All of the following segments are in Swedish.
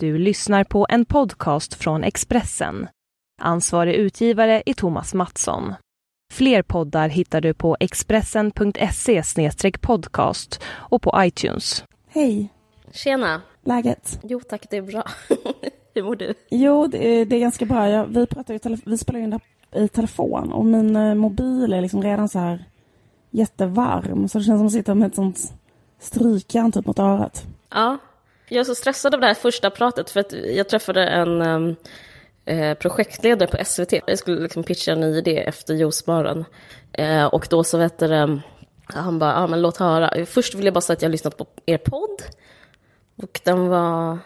Du lyssnar på en podcast från Expressen. Ansvarig utgivare är Thomas Mattsson. Fler poddar hittar du på expressen.se podcast och på iTunes. Hej, Tjena! läget? Jo tack, det är bra. Hur mår du? Jo, det är, det är ganska bra. Jag, vi, pratar ju tele- vi spelar in det i telefon och min eh, mobil är liksom redan så här jättevarm. Så det känns som att sitta med ett sånt strykjärn typ mot örat. Ja, jag är så stressad av det här första pratet för att jag träffade en um, eh, projektledare på SVT. Jag skulle liksom pitcha en ny idé efter juicebaren. Eh, och då så vet det, han bara, ja men låt höra. Först vill jag bara säga att jag har lyssnat på er podd. Och den var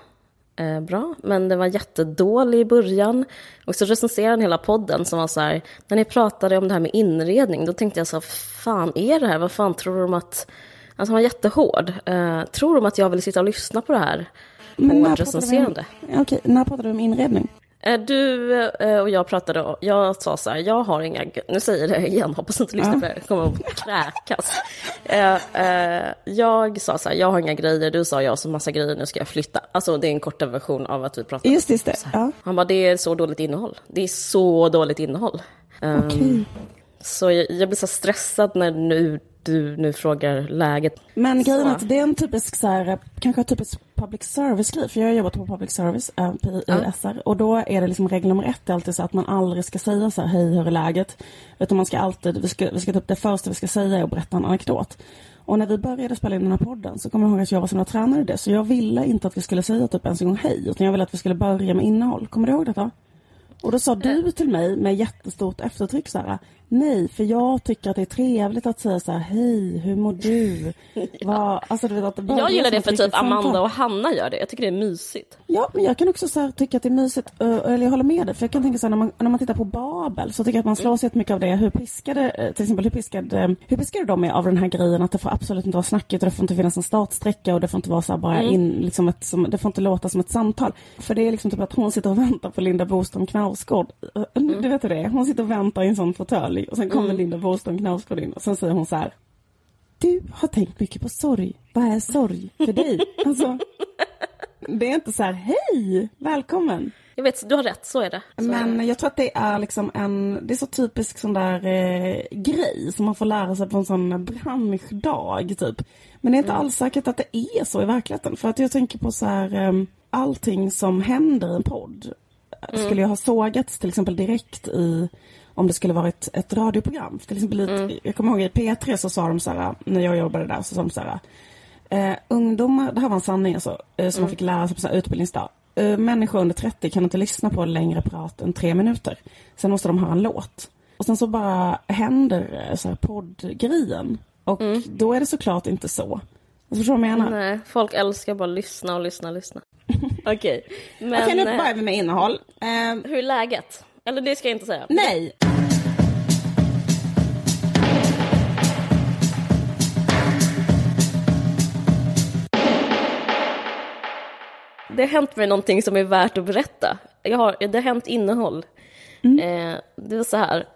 eh, bra, men den var jättedålig i början. Och så recenserade han hela podden som var så här, när ni pratade om det här med inredning, då tänkte jag så här, fan är det här? Vad fan tror de att... Alltså han var jättehård. Eh, tror de att jag vill sitta och lyssna på det här? när vi om- recenserande? Ja, Okej, när pratade du om inredning? Eh, Du eh, och jag pratade, jag sa så här, jag har inga, nu säger jag det igen, hoppas inte lyssnar på det, jag kommer att kräkas. Jag sa så här, jag har inga grejer, du sa jag har så massa grejer, nu ska jag flytta. Alltså det är en kortare version av att vi pratade. Just, just det. Ja. Han bara, det är så dåligt innehåll. Det är så dåligt innehåll. Um, Okej. Så jag, jag blir så stressad när nu, du nu frågar läget. Men grejen är att det är en typisk, så här, kanske typisk public service-grej. För jag har jobbat på public service äh, på i- i SR. Och då är det liksom regel nummer ett är alltid så att man aldrig ska säga så här, hej hur är läget? Utan man ska alltid, vi ska, vi ska upp det första vi ska säga är att berätta en anekdot. Och när vi började spela in den här podden så kommer jag ihåg att jag var som jag tränare i det. Så jag ville inte att vi skulle säga typ ens en gång hej. Utan jag ville att vi skulle börja med innehåll. Kommer du ihåg detta? Och då sa du till mig med jättestort eftertryck så här, nej, för jag tycker att det är trevligt att säga så här, hej, hur mår du? Vad, alltså, du vet, att Jag gillar det för typ Amanda och Hanna gör det, jag tycker det är mysigt. Ja, men jag kan också så här, tycka att det är mysigt, eh, eller jag håller med dig, för jag kan tänka så här, när man, när man tittar på Babel så tycker jag att man slås jättemycket av det, hur piskade, eh, till exempel hur piskade, hur piskade de är av den här grejen att det får absolut inte vara snackigt och det får inte finnas en startsträcka och det får inte vara så här bara in, liksom ett, som, det får inte låta som ett samtal. För det är liksom typ att hon sitter och väntar på Linda Boström Knausgård. Eh, Du vet hur det är? Hon sitter och väntar i en sån fåtölj och sen kommer Linda Boström Knausgård in och sen säger hon så här. Du har tänkt mycket på sorg. Vad är sorg för dig? Alltså, det är inte så här, hej, välkommen. Jag vet, du har rätt, så är det. Så är det. Men jag tror att det är liksom en, det är så typisk sån där eh, grej som man får lära sig på en sån branschdag typ. Men det är inte alls säkert att det är så i verkligheten. För att jag tänker på så här, eh, allting som händer i en podd skulle jag ha sågats till exempel direkt i om det skulle vara ett, radioprogram. Till exempel i, Jag kommer ihåg i P3 så sa de så här, när jag jobbade där, så sa de så här Eh, ungdomar, det här var en sanning alltså, eh, som man fick lära sig på så här utbildningsdag. Eh, människor under 30 kan inte lyssna på längre prat än tre minuter. Sen måste de höra en låt. Och sen så bara händer eh, så här poddgrejen. Och då är det såklart inte så. Alltså, förstår du vad jag menar? Nej, folk älskar bara lyssna och lyssna och lyssna. Okej, men Okej, nu eh, börjar vi med innehåll. Eh, hur är läget? Eller det ska jag inte säga. nej! Det har hänt mig någonting som är värt att berätta. Jag har, det har hänt innehåll. Eh, det var så här,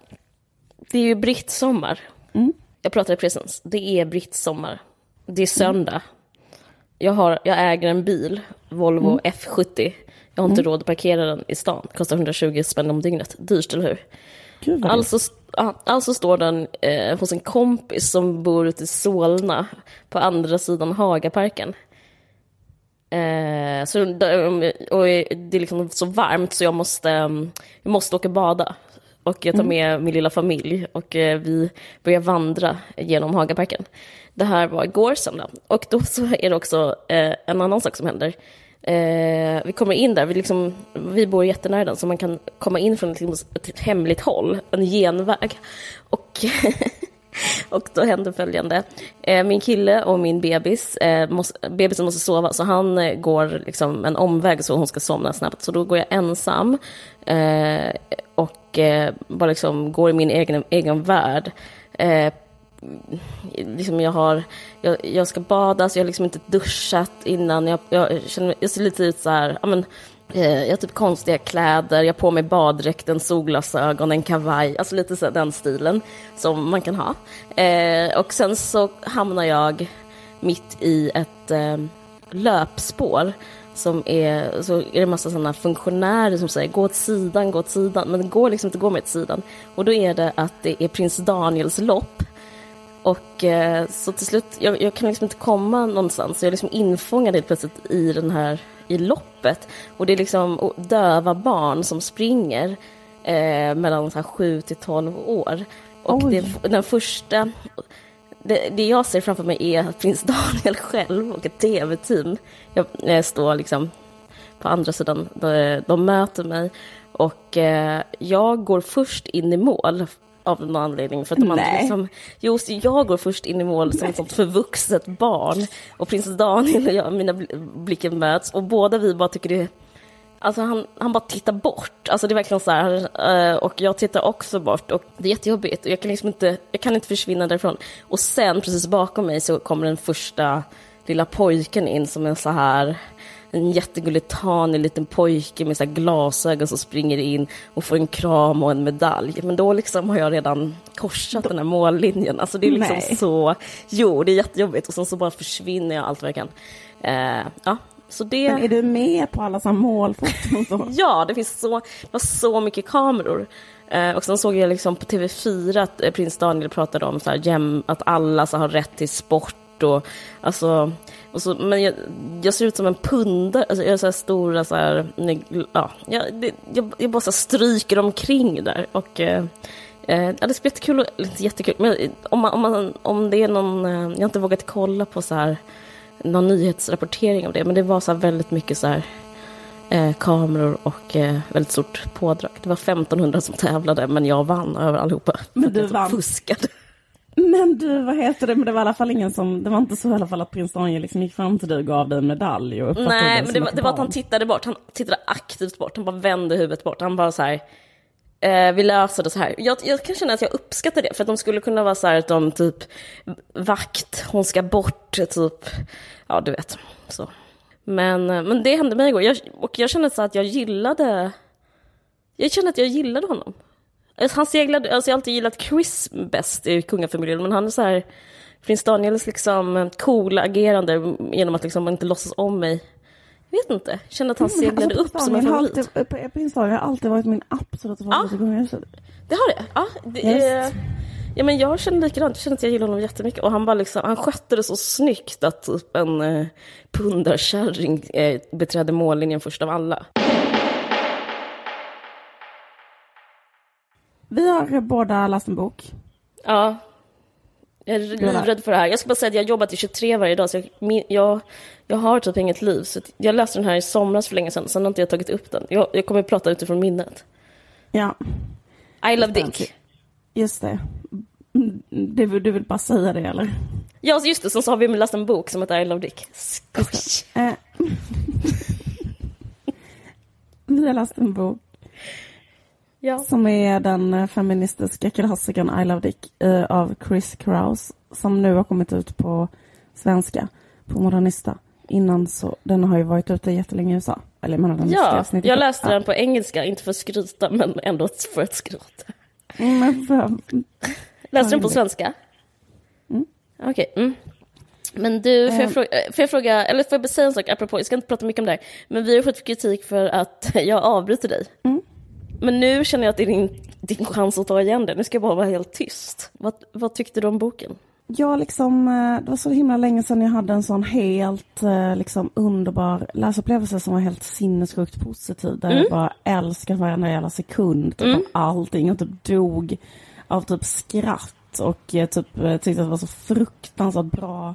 det är ju brittsommar. Jag pratar i presens. Det är brittsommar. Det är söndag. Jag, har, jag äger en bil, Volvo F70. Jag har inte råd att parkera den i stan. Kostar 120 spänn om dygnet. Dyrt, eller hur? Gud Alltså, alltså står den eh, hos en kompis som bor ute i Solna på andra sidan Hagaparken. Eh, så, och det är liksom så varmt så jag måste, mm, jag måste åka och bada. Och jag tar med min lilla familj och eh, vi börjar vandra genom Hagaparken. Det här var igår söndag. Och då så är det också eh, en annan sak som händer. Eh, vi kommer in där, vi, liksom, vi bor jättenära den så man kan komma in från ett, liksom ett hemligt håll, en genväg. Och, och då händer följande. Eh, min kille och min bebis, eh, måste, bebisen måste sova så han eh, går liksom en omväg så hon ska somna snabbt. Så då går jag ensam eh, och eh, bara liksom går i min egen, egen värld. Eh, Liksom jag, har, jag, jag ska bada, så jag har liksom inte duschat innan. Jag, jag, känner, jag ser lite ut så här, ja, men, eh, jag har typ konstiga kläder, jag har på mig baddräkten, solglasögon, en kavaj, alltså lite så den stilen som man kan ha. Eh, och sen så hamnar jag mitt i ett eh, löpspår som är, så är det en massa sådana funktionärer som säger gå åt sidan, gå åt sidan, men det går liksom inte att gå med åt sidan. Och då är det att det är prins Daniels lopp. Och eh, så till slut, jag, jag, kan liksom inte komma någonstans, jag är liksom infångad helt plötsligt i den här, i loppet. Och det är liksom döva barn som springer eh, mellan så här 7 till 12 år. Och det, den första, det, det, jag ser framför mig är prins Daniel själv och ett tv-team. Jag, jag, står liksom på andra sidan, de, de möter mig och eh, jag går först in i mål av någon anledning. För att de andra liksom, just jag går först in i mål som ett sånt förvuxet barn och prins Daniel och jag, mina blickar möts och båda vi bara tycker det är Alltså han, han bara tittar bort. Alltså det är verkligen så här. Eh, och jag tittar också bort och det är jättejobbigt. Jag kan liksom inte, jag kan inte försvinna därifrån. Och sen precis bakom mig så kommer den första lilla pojken in som en så här en jättegullig tanig liten pojke med så glasögon som springer in och får en kram och en medalj. Men då liksom har jag redan korsat då... den här mållinjen. Alltså det är liksom Nej. så, jo det är jättejobbigt och sen så bara försvinner jag allt vad jag kan. Uh, ja, så det... Men är du med på alla målfoton? ja, det finns så, det var så mycket kameror. Eh, och sen såg jag liksom på TV4 att eh, prins Daniel pratade om så här, att alla så har rätt till sport och alltså och så, men jag, jag ser ut som en pundare, alltså jag har så här stora så här, ja, jag, det, jag, jag bara så stryker omkring där och eh, eh ja, det ska bli jättekul, inte jättekul, men om, man, om, man, om det är någon, eh, jag har inte vågat kolla på så här någon nyhetsrapportering av det, men det var så väldigt mycket så här, eh, kameror och eh, väldigt stort pådrag. Det var 1500 som tävlade, men jag vann över allihopa. Men du vann? Fuskade. Men du, vad heter det, men det var i alla fall ingen som, det var inte så i alla fall att prins Daniel liksom gick fram till dig och gav dig en medalj och Nej, men det var, det var att han tittade bort, han tittade aktivt bort, han bara vände huvudet bort, han bara så här, eh, vi löser det så här. Jag, jag kan känna att jag uppskattar det, för att de skulle kunna vara så här att de typ, vakt, hon ska bort, typ, ja du vet, så. Men, eh, men det hände mig igår, jag, och jag kände så att jag gillade, jag kände att jag gillade honom. Alltså, han seglade, alltså jag har alltid gillat Chris bäst i kungafamiljen, men han är så här, prins Daniels liksom coola agerande genom att liksom inte låtsas om mig vet inte, kände att han seglade alltså, upp som en favorit. Alltid, på Instagram har alltid varit min absoluta favorit ja, kungahuset. Det har det? Ja, det, yes. ja men jag känner likadant, jag känner att jag gillar honom jättemycket och han bara liksom, han skötte det så snyggt att typ en eh, pundarkärring eh, beträdde mållinjen först av alla. Vi har båda läst en bok. Ja. Jag är livrädd för det här. Jag ska bara säga att jag har jobbat i 23 varje dag, så jag, jag, jag har typ inget liv. Så jag läste den här i somras för länge sedan, sen har inte jag tagit upp den. Jag, jag kommer att prata utifrån minnet. Ja. I love Dick. Just det. det. Du vill bara säga det, eller? Ja, just det. så har vi läst en bok som heter I love Dick. Skoj! Eh. vi har läst en bok Ja. Som är den feministiska klassikern I Love Dick uh, av Chris Kraus. Som nu har kommit ut på svenska, på Modernista. Innan så, den har ju varit ute jättelänge i USA. Eller menar, den ja, jag läste den på engelska, inte för att skryta men ändå för att skryta. Mm, för... Läste den på svenska? Mm. Okej. Okay. Mm. Men du, får jag, eh. fråga, får jag fråga, eller får jag säga en sak apropå, jag ska inte prata mycket om det här, men vi har fått kritik för att jag avbryter dig. Mm. Men nu känner jag att det är din, din chans att ta igen det. Nu ska jag bara vara helt tyst. Vad, vad tyckte du om boken? Ja, liksom, eh, det var så himla länge sedan jag hade en sån helt eh, liksom, underbar läsupplevelse som var helt sinnessjukt positiv. Där mm. jag bara älskade varenda jävla sekund typ, mm. allting och typ dog av typ skratt och eh, typ tyckte att det var så fruktansvärt bra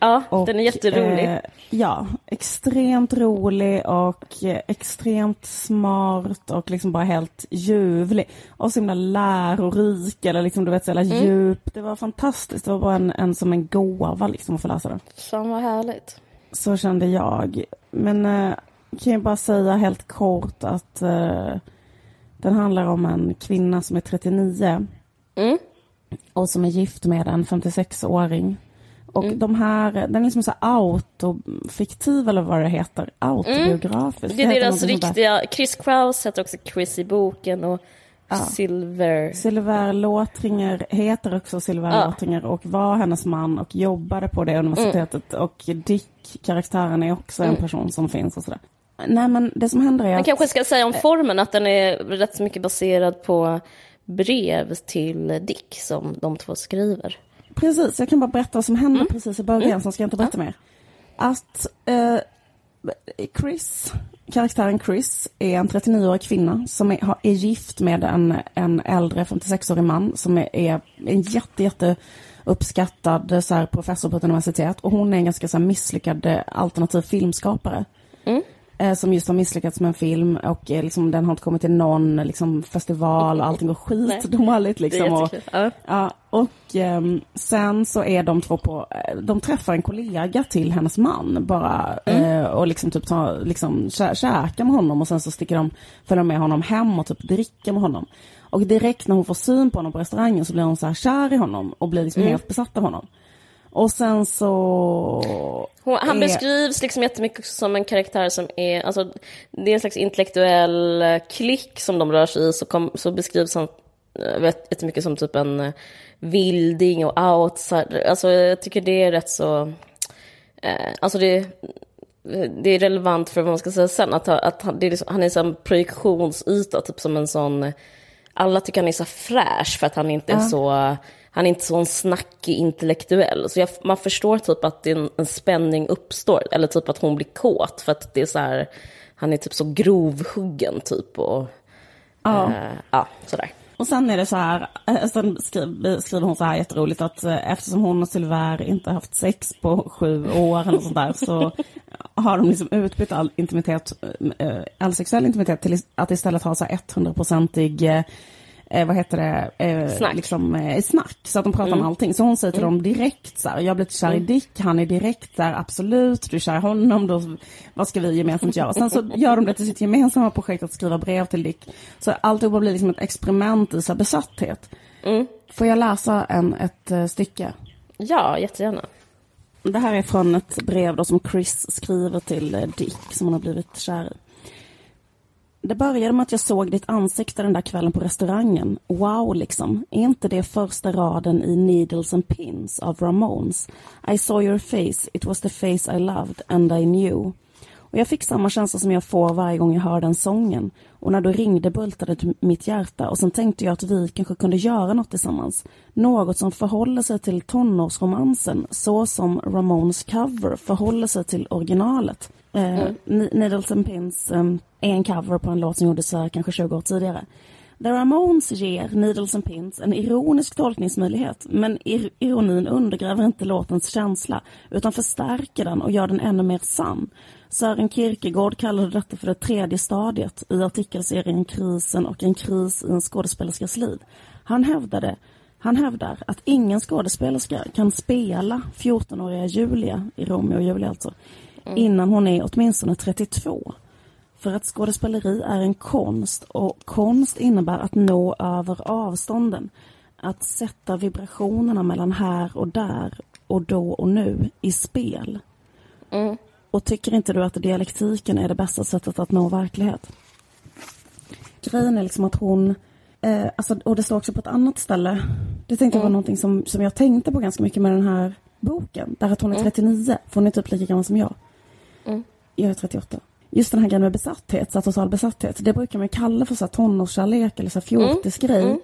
Ja, och, den är jätterolig. Eh, ja, extremt rolig och eh, extremt smart och liksom bara helt ljuvlig. Och så himla lärorik eller liksom du vet så mm. djup. Det var fantastiskt. Det var bara en, en som en gåva liksom att få läsa den. Fan vad härligt. Så kände jag. Men eh, kan jag bara säga helt kort att eh, den handlar om en kvinna som är 39. Mm. Och som är gift med en 56-åring och mm. de här, den är liksom så autofiktiv eller vad det heter, autobiografisk. Mm. Det är deras riktiga, Chris Kraus heter också Chris i boken och Silver... Silver Låtringer heter också Silver Ja. Låtringer och var hennes man och jobbade på det universitetet. Och Dick, karaktären, är också en person som finns och sådär. Nej men det som händer är Man att... kanske ska säga om formen att den är rätt så mycket baserad på brev till Dick som de två skriver. Precis, jag kan bara berätta vad som hände Mm. precis i början, så ska jag inte berätta mer. Att eh, Chris, karaktären Chris, är en 39-årig kvinna som är, är gift med en, en äldre 56-årig man som är, är en jätte, jätte uppskattad så här, professor på ett universitet och hon är en ganska så här, misslyckad eh, alternativ filmskapare. Eh, som just har misslyckats med en film och eh, liksom, den har inte kommit till någon liksom, festival och allting går skitdåligt. Liksom, och. Ja. Ja, och ehm, sen så är de två på, eh, de träffar en kollega till hennes man bara eh, och liksom typ tar, liksom kä- käkar med honom och sen så sticker de, följer med honom hem och typ dricker med honom. Och direkt när hon får syn på honom på restaurangen så blir hon så här kär i honom och blir liksom helt besatt av honom. Och sen så... Hon, han är- beskrivs liksom jättemycket som en karaktär som är, alltså det är en slags intellektuell eh, klick som de rör sig i, så, kom, så beskrivs han eh, jättemycket som typ en eh, vilding och outsider. Alltså jag tycker det är rätt så, eh, alltså det, det är relevant för vad man ska säga sen, att, att han, är liksom, han är en projektionsyta, typ som en sån, alla tycker han är så fräsch för att han inte är så, han är inte så en snackig intellektuell. Så jag, man förstår typ att en, en spänning uppstår, eller typ att hon blir kåt för att det är så här, han är typ så grovhuggen typ och, Ja. eh, ja sådär. Och sen är det så här, eh, sen skriver, hon så här jätteroligt att eh, eftersom hon och Sylvär inte haft sex på sju år eller sånt där så har de liksom utbytt all intimitet, eh, all sexuell intimitet till att istället ha så här 100-procentig eh, vad heter det, eh, Snack. Liksom, eh, snack, så att de pratar om allting. Så hon säger till dem direkt så här, jag blivit kär i Dick, han är direkt där, absolut, du är kär i honom, då, vad ska vi gemensamt göra? Sen så gör de det till sitt gemensamma projekt att skriva brev till Dick. Så alltihopa blir liksom ett experiment i så här besatthet. Får jag läsa en, ett eh, stycke? Ja, jättegärna. Det här är från ett brev då som Chris skriver till eh, Dick som hon har blivit kär i. Det började med att jag såg ditt ansikte den där kvällen på restaurangen. Wow, liksom. Är inte det första raden i Needles and Pins av Ramones? I saw your face, it was the face I loved and I knew. Och jag fick samma känsla som jag får varje gång jag hör den sången. Och när du ringde bultade mitt hjärta och sen tänkte jag att vi kanske kunde göra något tillsammans. Något som förhåller sig till tonårsromansen så som Ramones cover förhåller sig till originalet. Eh, N- Needles and Pins eh, är en cover på en låt som gjordes så kanske 20 år tidigare. The Ramones ger Needles and Pins en ironisk tolkningsmöjlighet men ir- ironin undergräver inte låtens känsla utan förstärker den och gör den ännu mer sann. Sören Kierkegaard kallade detta för det tredje stadiet i artikelserien Krisen och en kris i en skådespelerskas liv. Han hävdade han hävdar att ingen skådespelerska kan spela 14-åriga Julia, i Romeo och Julia alltså, innan hon är åtminstone 32. För att skådespeleri är en konst och konst innebär att nå över avstånden. Att sätta vibrationerna mellan här och där och då och nu i spel. Och tycker inte du att dialektiken är det bästa sättet att nå verklighet? Grejen är liksom att hon, eh, alltså, och det står också på ett annat ställe, det tänkte jag var någonting som, som jag tänkte på ganska mycket med den här boken, där att hon är 39, för hon är typ lika gammal som jag. Jag är 38. Just den här grejen med besatthet, så total besatthet, det brukar man kalla för så här tonårskärlek eller så här fjortisgrej.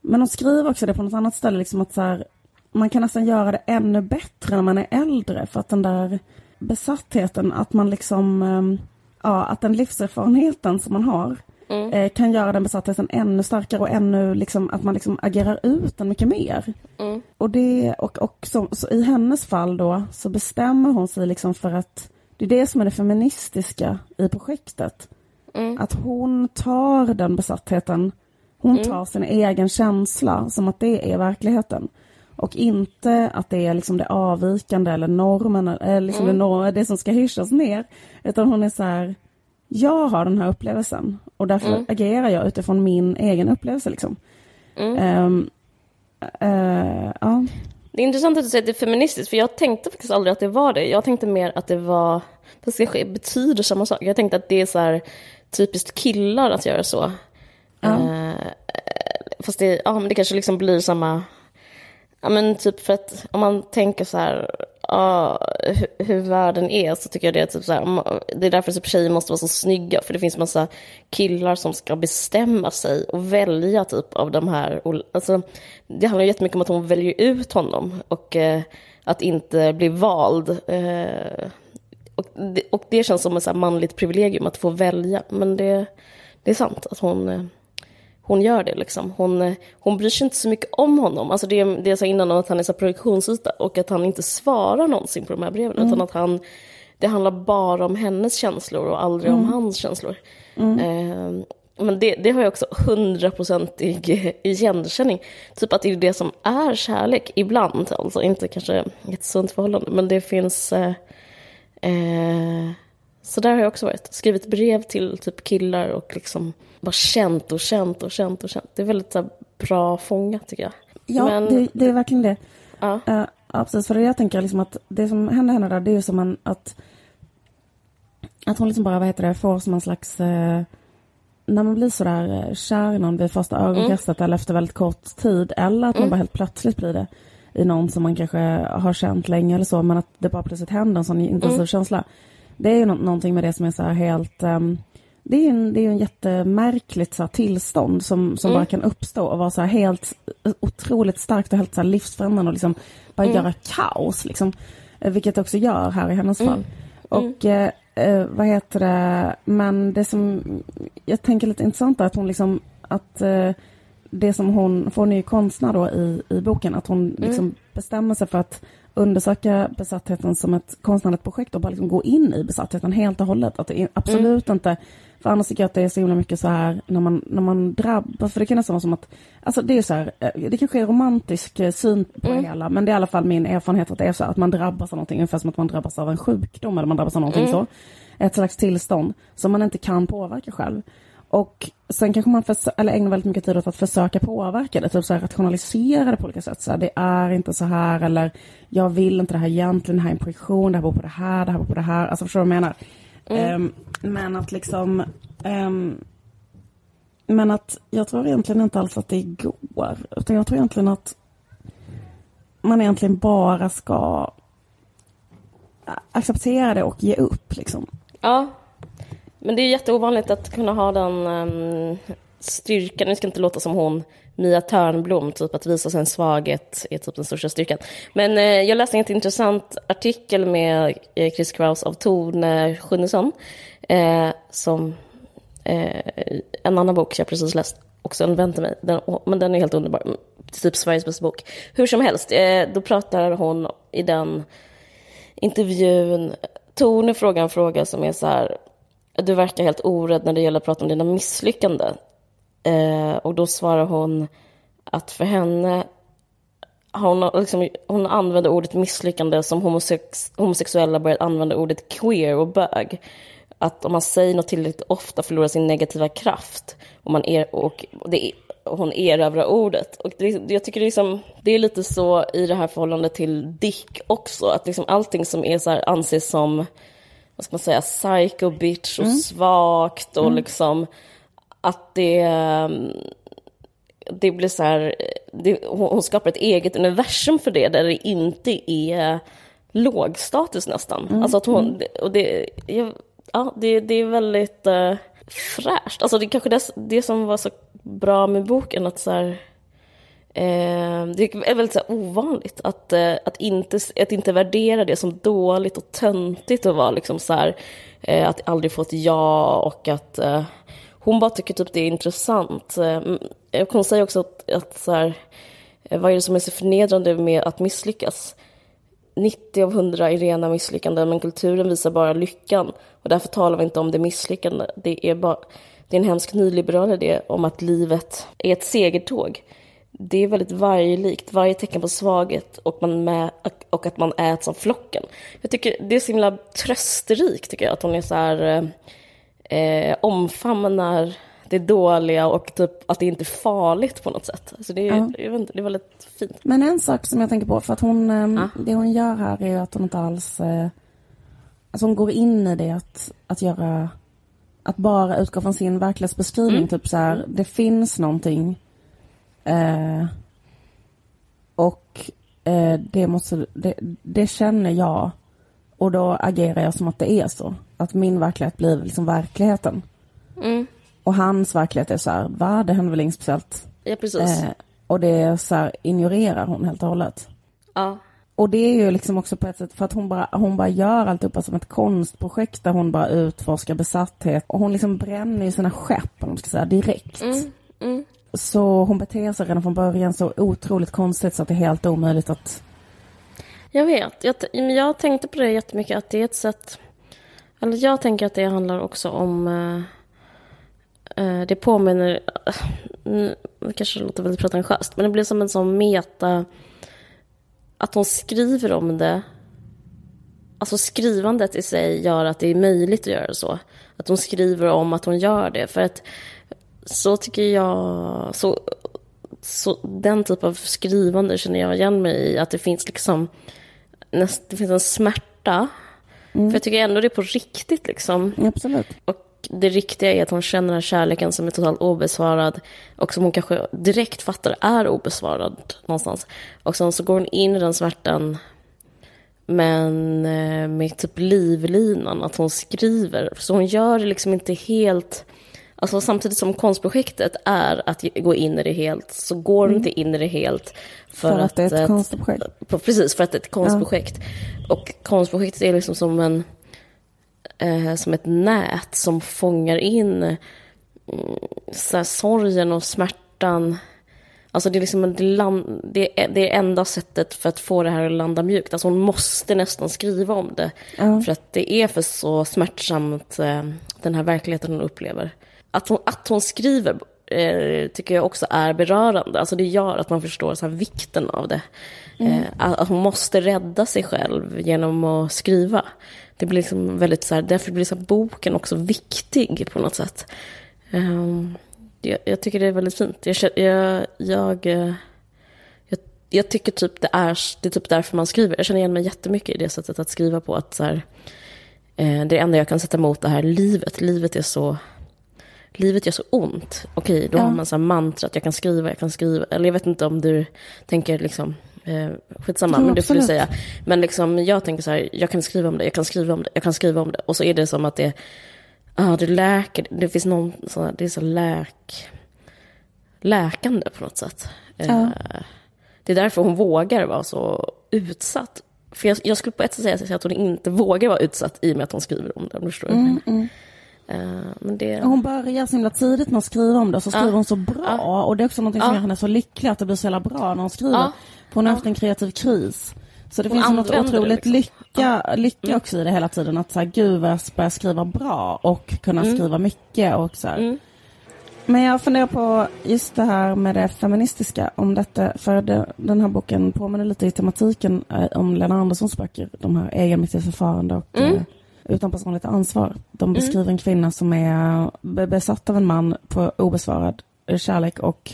Men de skriver också det på något annat ställe, liksom att så här, man kan nästan göra det ännu bättre när man är äldre, för att den där besattheten, att man liksom, ehm, ja, att den livserfarenheten som man har eh, kan göra den besattheten ännu starkare och ännu liksom, att man liksom agerar ut den mycket mer. Och, det, och, och så, så i hennes fall då så bestämmer hon sig liksom för att det är det som är det feministiska i projektet. Att hon tar den besattheten, hon tar sin egen känsla som att det är verkligheten. Och inte att det är liksom det avvikande eller normen, eller liksom det, nor- det som ska hyschas ner. Utan hon är så här, jag har den här upplevelsen och därför agerar jag utifrån min egen upplevelse. Liksom. Ehm, eh, ja. Det är intressant att du säger att det är feministiskt, för jag tänkte faktiskt aldrig att det var det. Jag tänkte mer att det var, det ska ske, betyder samma sak. Jag tänkte att det är så här typiskt killar att göra så. Eh, fast det, ja, men det kanske liksom blir samma... Ja, men typ för att om man tänker så här, ja, hur, hur världen är, så tycker jag det är typ så här, det är därför typ tjejer måste vara så snygga, för det finns massa killar som ska bestämma sig och välja typ av de här, alltså det handlar ju jättemycket om att hon väljer ut honom och eh, att inte bli vald. Eh, och, det, och det känns som ett så här manligt privilegium att få välja, men det, det är sant att hon eh, hon gör det liksom. Hon, eh, hon bryr sig inte så mycket om honom. Alltså det, det jag sa innan om att han är så produktionsyta och att han inte svarar någonsin på de här breven. Utan att han, det handlar bara om hennes känslor och aldrig om hans känslor. Eh, men det, det har jag också hundraprocentig igenkänning. Typ att det är det som är kärlek ibland. Alltså inte kanske ett sunt förhållande, men det finns... Eh, eh, så där har jag också varit. Skrivit brev till typ killar och liksom bara känt och känt och känt och känt. Det är väldigt så här, bra fångat tycker jag. Ja, Men- det, det är verkligen det. Ja. Eh, ja, precis. För jag tänker liksom att det som händer henne där, det är ju som en, att, att hon liksom bara, vad heter det, får som en slags, eh, när man blir sådär eh, kär i någon vid första ögonkastet eller efter väldigt kort tid, eller att man bara helt plötsligt blir det i någon som man kanske har känt länge eller så, men att det bara plötsligt händer en sån intensiv känsla. Det är ju nå- någonting med det som är så här helt, ehm, det är ju en, det är en jättemärkligt så här, tillstånd som, som bara kan uppstå och vara så här helt otroligt starkt och helt så här, livsförändrande och liksom bara göra kaos. Liksom. Eh, Vilket också gör här i hennes fall. Och eh, eh, vad heter det, men det som jag tänker lite intressant är att hon liksom, att eh, det som hon, för hon är ju konstnär då i, i boken, att hon liksom bestämmer sig för att undersöka besattheten som ett konstnärligt projekt och bara liksom gå in i besattheten helt och hållet. Att det är absolut inte, för annars tycker jag att det är så himla mycket så här när man, när man drabbas, för det kan nästan vara som att, alltså det är så här, eh, det kanske är romantisk eh, syn på det hela, men det är i alla fall min erfarenhet att det är så här, att man drabbas av någonting, ungefär som att man drabbas av en sjukdom eller man drabbas av någonting så. Ett slags tillstånd som man inte kan påverka själv. Och sen kanske man eller ägnar väldigt mycket tid åt att försöka påverka det, typ så här rationalisera det på olika sätt. Så här, det är inte så här, eller jag vill inte det här egentligen, det här är en projektion, det här beror på det här, det här beror på det här. Alltså förstår du vad jag menar? Ehm, men att liksom... ehm, men att jag tror egentligen inte alls att det går. Utan jag tror egentligen att man egentligen bara ska acceptera det och ge upp liksom. Ja, men det är jätteovanligt att kunna ha den um, styrkan. Nu ska inte låta som hon, Mia Törnblom, typ att visa sin svaghet är typ den största styrkan. Men eh, jag läste en intressant artikel med eh, Chris Kraus av Tone Schunnesson, eh, som eh, en annan bok jag precis läst, också en vän till mig, den, men den är helt underbar. Mm, typ Sveriges bästa bok. Hur som helst, eh, då pratar hon i den intervjun, Tone frågar en fråga som är så här, du verkar helt orädd när det gäller att prata om dina misslyckanden. Eh, och då svarar hon att för henne, hon, liksom, hon använder ordet misslyckande som homosex, homosexuella börjat använda ordet queer och bög. Att om man säger något tillräckligt ofta förlorar sin negativa kraft. Och, man er, och det och hon erövrar ordet. Och det, jag tycker liksom, det är lite så i det här förhållandet till Dick också. Att liksom allting som är så här, anses som vad ska man säga, psycho bitch och svagt och liksom att det, um, det blir så här, det, hon, skapar ett eget universum för det där det inte är låg status nästan. Alltså att hon, och det, ja, det, det är väldigt uh, fräscht. Alltså det är kanske det, det som var så bra med boken, att så här, Eh, det är väldigt så här, ovanligt att, eh, att, inte, att inte värdera det som dåligt och töntigt att vara liksom så här, eh, att aldrig få ett ja och att eh, hon bara tycker typ det är intressant. Eh, eh hon säger också att, att så här, eh, vad är det som är så förnedrande med att misslyckas? 90 av 100 är rena misslyckanden, men kulturen visar bara lyckan. Och därför talar vi inte om det misslyckande. Det är, bara, det är en hemsk nyliberal idé om att livet är ett segertåg det är väldigt varjelikt, varje tecken på svaghet och, man med, och att man äts av flocken. Jag tycker det är så himla trösterikt, tycker jag, att hon är så här, eh, omfamnar det dåliga och typ att det inte är farligt på något sätt. Alltså det, är, Ja. jag vet inte, det är väldigt fint. Men en sak som jag tänker på, för att hon, ehm, Ja. det hon gör här är att hon inte alls, eh, alltså hon går in i det att, att göra, att bara utgå från sin verklighetsbeskrivning. Mm. Typ så här, det finns någonting. Eh, och eh, det, måste, det, det känner jag. Och då agerar jag som att det är så. Att min verklighet blir liksom verkligheten. Mm. Och hans verklighet är så här, va? Det händer väl inget speciellt. Ja, precis. Eh, och det så här, ignorerar hon helt och hållet. Ja. Och det är ju liksom också på ett sätt för att hon bara, hon bara gör alltihopa som ett konstprojekt där hon bara utforskar besatthet. Och hon liksom bränner ju sina skepp, om man ska säga, direkt. Mm. Mm. Så hon beter sig redan från början så otroligt konstigt så att det är helt omöjligt att... Jag vet. Jag, t- jag tänkte på det jättemycket, att det är ett sätt... Eller jag tänker att det handlar också om... eh, eh det påminner... Mm, det kanske låter väldigt pretentiöst, men det blir som en sån meta... Att hon skriver om det. Alltså skrivandet i sig gör att det är möjligt att göra så. Att hon skriver om att hon gör det. För att så tycker jag... Så, så den typ av skrivande känner jag igen mig i. Att det finns liksom... Näst, det finns en smärta. För jag tycker ändå det är på riktigt liksom. Absolut. Och det riktiga är att hon känner den här kärleken som är totalt obesvarad. Och som hon kanske direkt fattar är obesvarad någonstans. Och sen så går hon in i den smärtan. Men eh, med typ livlinan, att hon skriver. Så hon gör det liksom inte helt... Alltså samtidigt som konstprojektet är att gå in i det helt, så går hon inte in i det helt. För, För att det är ett eh, konstprojekt. Precis, för att det är ett konstprojekt. Och konstprojektet är liksom som en eh, som ett nät som fångar in mm, så här, sorgen och smärtan. Alltså det är liksom en, det, land, det, är, det är enda sättet för att få det här att landa mjukt. Alltså hon måste nästan skriva om det. Ja. För att det är för så smärtsamt, eh, den här verkligheten hon upplever. Att hon, att hon skriver eh, tycker jag också är berörande. Alltså det gör att man förstår så vikten av det. Eh, att att hon måste rädda sig själv genom att skriva. Det blir liksom väldigt så här, därför blir så boken också viktig på något sätt. Ehm, jag, jag tycker det är väldigt fint. Jag, jag, jag, eh, jag, jag tycker typ det är, det är typ därför man skriver. Jag känner igen mig jättemycket i det sättet att skriva på. Att så här, det enda jag kan sätta emot det här livet. Livet är så livet gör så ont. Okej, då Ja. har man så här mantrat, jag kan skriva, jag kan skriva. Eller jag vet inte om du tänker liksom, eh, skitsamma, Jo, men det får du säga. Men liksom, jag tänker så här, jag kan skriva om det, jag kan skriva om det, jag kan skriva om det. Och så är det som att det, ah, det läker, det finns någon, sån här, det är så läk, läkande på något sätt. Ja. Eh, det är därför hon vågar vara så utsatt. För jag, jag skulle på ett sätt säga att hon inte vågar vara utsatt i och med att hon skriver om det, om du förstår. Mm, mm. Eh, men det... Och Hon börjar så himla tidigt med att skriva om det, så skriver Ja. hon så bra. Och det är också något som Ja. gör henne så lycklig, att det blir så jävla bra när hon skriver. Ja. Hon har Ja. haft en kreativ kris. Så det Hon finns något otroligt liksom. lycka, lycka också i det hela tiden. Att så här, gud vad jag börjar skriva bra och kunna skriva mycket och så. Mm. Men jag funderar på just det här med det feministiska, om detta, för det, den här boken påminner lite i tematiken eh, om Lena Anderssons böcker, de här egenmäktigt förfarande och Mm. eh, utan personligt ansvar. De beskriver en kvinna som är be- besatt av en man på obesvarad eh, kärlek och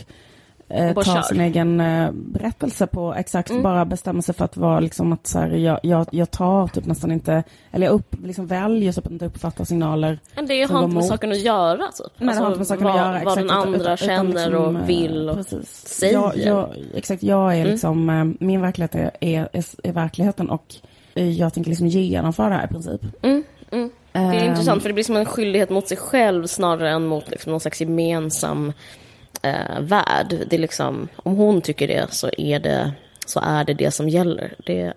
eh, tar kör. sin egen eh, berättelse på exakt, Mm. bara bestämmer sig för att vara liksom att så här, jag, jag, jag tar typ nästan inte, eller jag upp, liksom väljer så att jag inte uppfattar signaler Men det har inte med saken att göra. Typ. Nej, det har inte med saken vad, att göra. Vad exakt, den utan- andra utan- utan känner liksom, och eh, vill och precis. säger. Jag, jag, exakt, jag är Mm. liksom, eh, min verklighet är, är, är, är verkligheten och jag tänker liksom genomföra det här i princip. Mm, mm. Det är Ehm, intressant för det blir som en skyldighet mot sig själv snarare än mot liksom, någon slags gemensam eh, värld. Det är liksom, om hon tycker det så är det, så är det det som gäller. Det,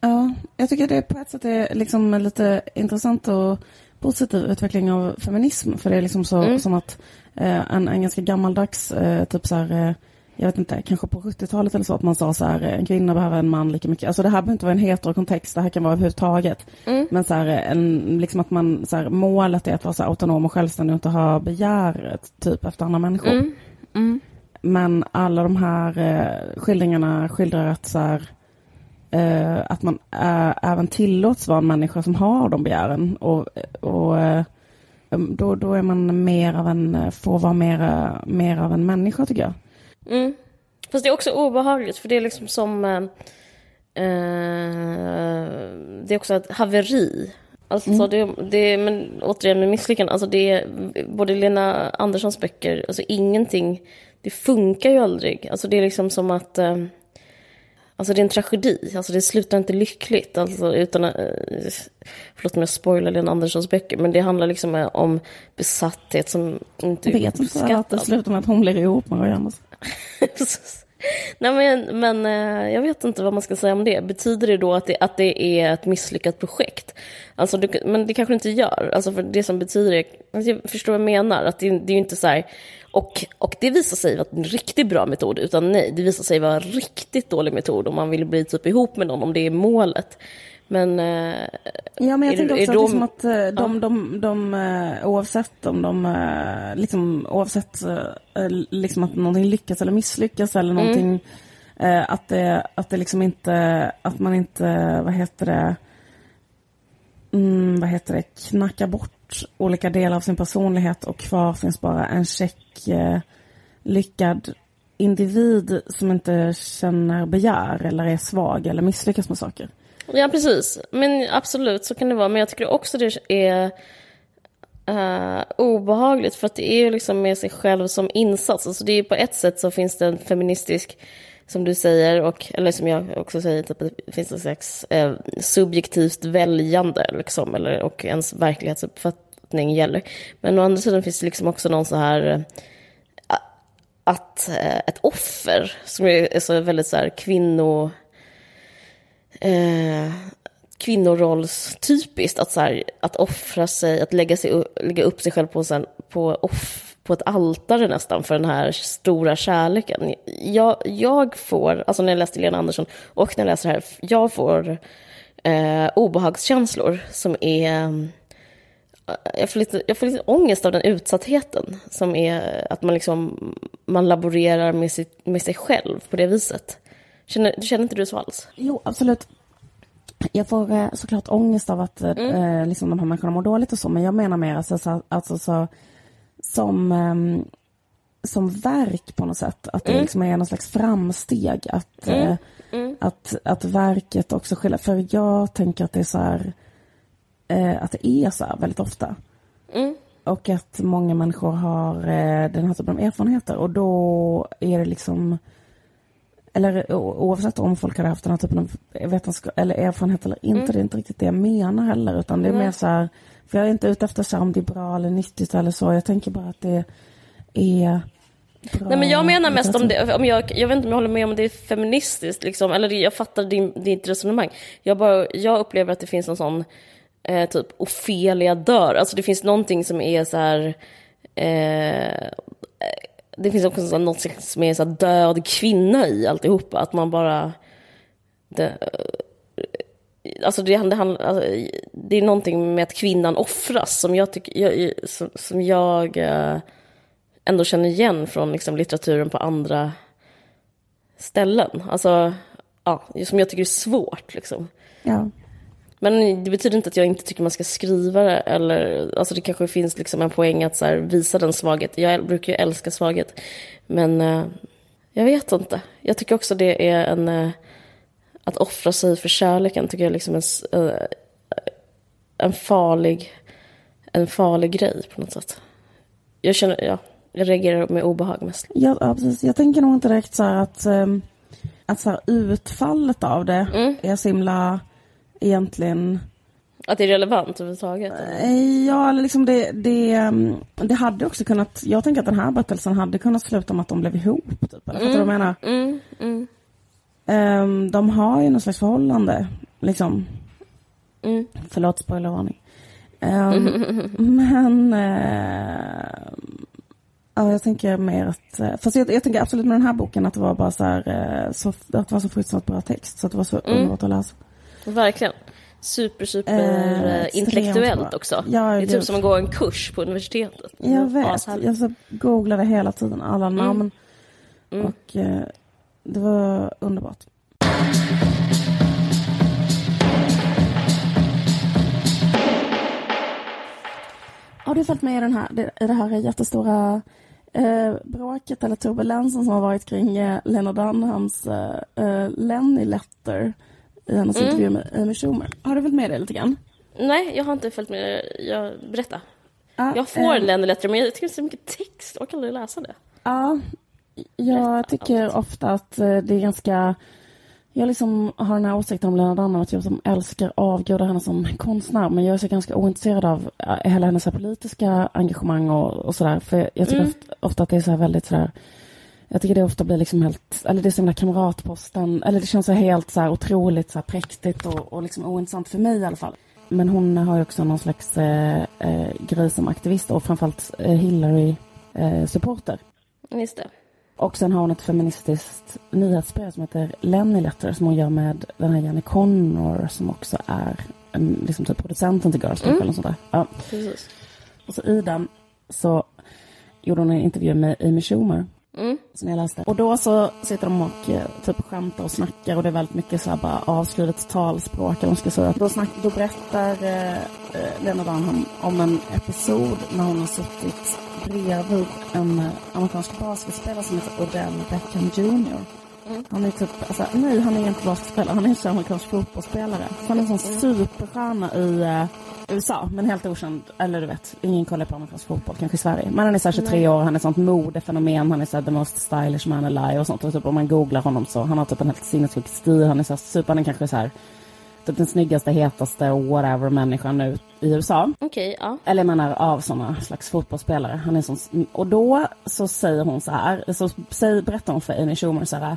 Ja, jag tycker det på ett sätt är liksom en lite intressant och positiv utveckling av feminism. För det är liksom så Mm. som att eh, en, en ganska gammaldags, eh, typ så här, eh, jag vet inte, kanske på 70-talet eller så, att man sa så här, en kvinna behöver en man lika mycket. Alltså det här behöver inte vara en hetero kontext, det här kan vara överhuvudtaget. Mm. Men så här, en, liksom att man, så här, målet är att vara så här, autonom och självständig och inte ha begär typ efter andra människor. mm, mm, Men alla de här eh, skildringarna skildrar att så här, eh, att man eh, även tillåts vara en människa som har de begären. Och, och eh, då, då är man mer av en, får vara mer, mer av en människa tycker jag. Mm. Fast det är också obehagligt för det är liksom som... Eh, eh, det är också ett haveri. Alltså, mm. det, det, men återigen med misslyckande, alltså det är både Lena Anderssons böcker, alltså ingenting, det funkar ju aldrig. Alltså det är liksom som att, eh, alltså det är en tragedi, alltså det slutar inte lyckligt. Alltså utan, eh, förlåt om jag spoilar Lena Anderssons böcker, men det handlar liksom om besatthet som inte uppskattas. Vet inte att det slutar med att hon blir ihop med Roy Nej men, men eh, jag vet inte vad man ska säga om det. Betyder det då att det, att det är ett misslyckat projekt? Alltså, du, men det kanske det inte gör. Alltså för det som betyder det, alltså jag förstår vad jag menar. Att det, det är ju inte så här, och, och det visar sig vara en riktigt bra metod, utan nej, det visar sig vara en riktigt dålig metod om man vill bli typ ihop med någon, om det är målet. Men... Eh, ja, men jag tänker också att, liksom att eh, de, de, de, de, eh, oavsett om de, liksom, oavsett liksom att någonting lyckas eller misslyckas eller mm. någonting, mm. att det, att det liksom inte, att man inte, vad heter det, mm, vad heter det, knackar bort olika delar av sin personlighet och kvar finns bara en check lyckad individ som inte känner begär eller är svag eller misslyckas med saker. Ja, precis. Men absolut, så kan det vara. Men jag tycker också det är uh, obehagligt för att det är ju liksom med sig själv som insats. Alltså det är på ett sätt så finns det en feministisk, som du säger, och, eller som jag också säger, typ, det finns en slags eh, subjektivt väljande liksom, eller, och ens verklighetsuppfattning gäller. Men å andra sidan finns det liksom också någon så här eh, att eh, ett offer som är så väldigt så här kvinno eh, kvinnorollstypiskt att, så här, att offra sig, att lägga, sig, lägga upp sig själv på, sen, på, off, på ett altare nästan för den här stora kärleken. Jag, jag får, alltså när jag läste Lena Andersson och när jag läser det här, jag får eh, obehagskänslor som är eh, jag får, lite, jag får lite ångest av den utsattheten som är att man, liksom, man laborerar med, sitt, med sig själv på det viset. Känner, känner inte du så alls? Jo, absolut. Jag får eh, såklart ångest av att eh, mm. eh, liksom de här människorna mår dåligt och så, men jag menar mer alltså, så, alltså, så, som, eh, som verk på något sätt. Att det mm. liksom är någon slags framsteg. Att, mm. Eh, mm. att, att verket också skiljer. För jag tänker att det är så här, eh, att det är så här väldigt ofta. Mm. Och att många människor har den här typen av erfarenheter och då är det liksom eller oavsett om folk hade haft den här typen av vetenskap eller erfarenhet eller inte, mm. det är inte riktigt det jag menar heller, utan det är mm. mer så här, för jag är inte ute efter så om det är bra eller nyttigt eller så, jag tänker bara att det är Bra. Nej men jag menar mest om det, om jag, jag vet inte om jag håller med om det är feministiskt liksom, eller jag fattar din, ditt resonemang. Jag, bara, jag upplever att det finns en sån, eh, typ Ofelia dör, alltså det finns någonting som är så här, eh, det finns också något som är så död kvinna i alltihopa. Att man bara... Det, eh, alltså det, det, alltså det är någonting med att kvinnan offras som jag, tyck, jag, som, som jag eh, ändå känner igen från liksom litteraturen på andra ställen. Alltså, ja, som jag tycker är svårt. Liksom. Ja. Men det betyder inte att jag inte tycker man ska skriva det. Eller, alltså det kanske finns liksom en poäng att så visa den svaghet. Jag brukar ju älska svaghet. Men uh, jag vet inte. Jag tycker också det är en... Uh, att offra sig för kärleken tycker jag är liksom en, uh, en farlig... En farlig grej på något sätt. Jag känner, ja, jag reagerar med obehag mest. Ja, ja precis. Jag tänker nog inte direkt så här att, um, att så utfallet av det mm. är så himla egentligen... Att det är relevant överhuvudtaget? Eh, ja, eller liksom det, det, mm, det hade också kunnat... Jag tänker att den här berättelsen hade kunnat sluta med att de blev ihop. Typ, eller? Mm. Fattar du vad jag menar? Mm, mm. Um, de har ju något slags förhållande, liksom. Mm. Förlåt, spoilervarning. Um, men... Uh, ja, jag tänker mer att... Uh, fast jag, jag, tänker absolut med den här boken att det var bara så här... Så, att det var så fruktansvärt bra text, så att det var så mm. underbart att läsa. Verkligen. Super, super eh, intellektuellt också. Ja, det är typ som att gå en kurs på universitetet. Jag vet. Jag så googlade hela tiden alla mm. namn. Mm. Och eh, det var underbart. Har du följt med i, den här, i det här jättestora eh, bråket eller turbulensen som har varit kring eh, Lena Dunhams eh, eh Lenny Letter? I hennes mm. intervju med Amy Schumer. Har du följt med det lite grann? Nej, jag har inte följt med. Jag, berätta. Ja, Jag får eh, Lenny Letter, men jag tycker det är så mycket text. Jag kan aldrig läsa det. Ja, jag tycker ofta att eh, det är ganska... Jag liksom har den här åsikten om Lena Dunham att jag som älskar avgudar henne som konstnär men jag är så ganska ointresserad av eh, hela hennes politiska engagemang och, och sådär. För jag tycker Mm. ofta, ofta att det är så här väldigt sådär... Jag tycker det ofta blir liksom helt... Eller det är som den där kamratposten. Eller det känns så helt så här otroligt så här präktigt och, och liksom ointressant för mig i alla fall. Men hon har ju också någon slags eh, eh, grej som aktivist och framförallt eh, Hillary-supporter. Just det. Och sen har hon ett feministiskt nyhetsbrev som heter Lenny Letter som hon gör med den här Jenny Connor som också är en, liksom typ producenten till Girls Talk Mm. eller sånt där. Ja. Precis. Och så i den så gjorde hon en intervju med Amy Schumer Mm. som jag läste. Och då så sitter de och eh, typ skämtar och snackar och det är väldigt mycket så här bara avskrivet talspråk eller man ska säga. Då, snack, då berättar eh, eh Lena Dunham om en episod när hon har suttit bredvid en eh, amerikansk basketspelare som heter Odell Beckham Jr. Mm. Han är typ, alltså, nej han är inte basketspelare, han är en amerikansk fotbollsspelare. Så han är en sån superstjärna i eh, USA, men helt okänd, eller du vet, ingen kollar på amerikansk fotboll, kanske i Sverige. Men han är här 23 år, han är sånt modefenomen, han är så här the most stylish man alive och sånt. Och typ om man googlar honom så, han har typ en helt sinnessjuk stil, han är så här super, han är kanske så här typ den snyggaste, hetaste, whatever människan nu i USA. Okej, ja. Eller menar av sådana slags fotbollsspelare. Han är sån, och då så säger hon så här, så säger, berättar hon för Amy Schumer så här.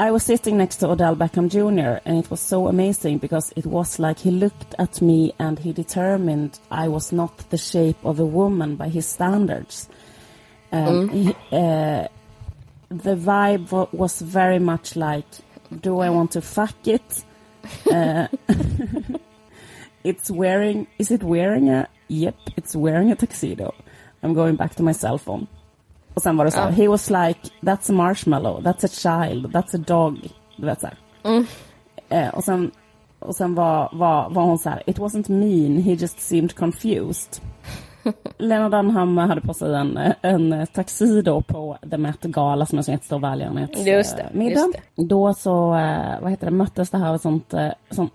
I was sitting next to Odell Beckham Jr. and it was so amazing because it was like he looked at me and he determined I was not the shape of a woman by his standards. Um, he, uh, the vibe wa- was very much like, do I want to fuck it? Uh, it's wearing, is it wearing a, yep, it's wearing a tuxedo. I'm going back to my cell phone. Och sen var det så Ja. he was like, that's a marshmallow, that's a child, that's a dog. Du vet så. Mm. Eh, och sen, och sen var, var, var hon så här, it wasn't mean, he just seemed confused. Lena Dunham hade på sig en, en tuxedo på The Met Gala som är en jättestor välgörenhetsmiddag. Just Då så, eh, vad heter det, möttes det här av sånt, eh, sån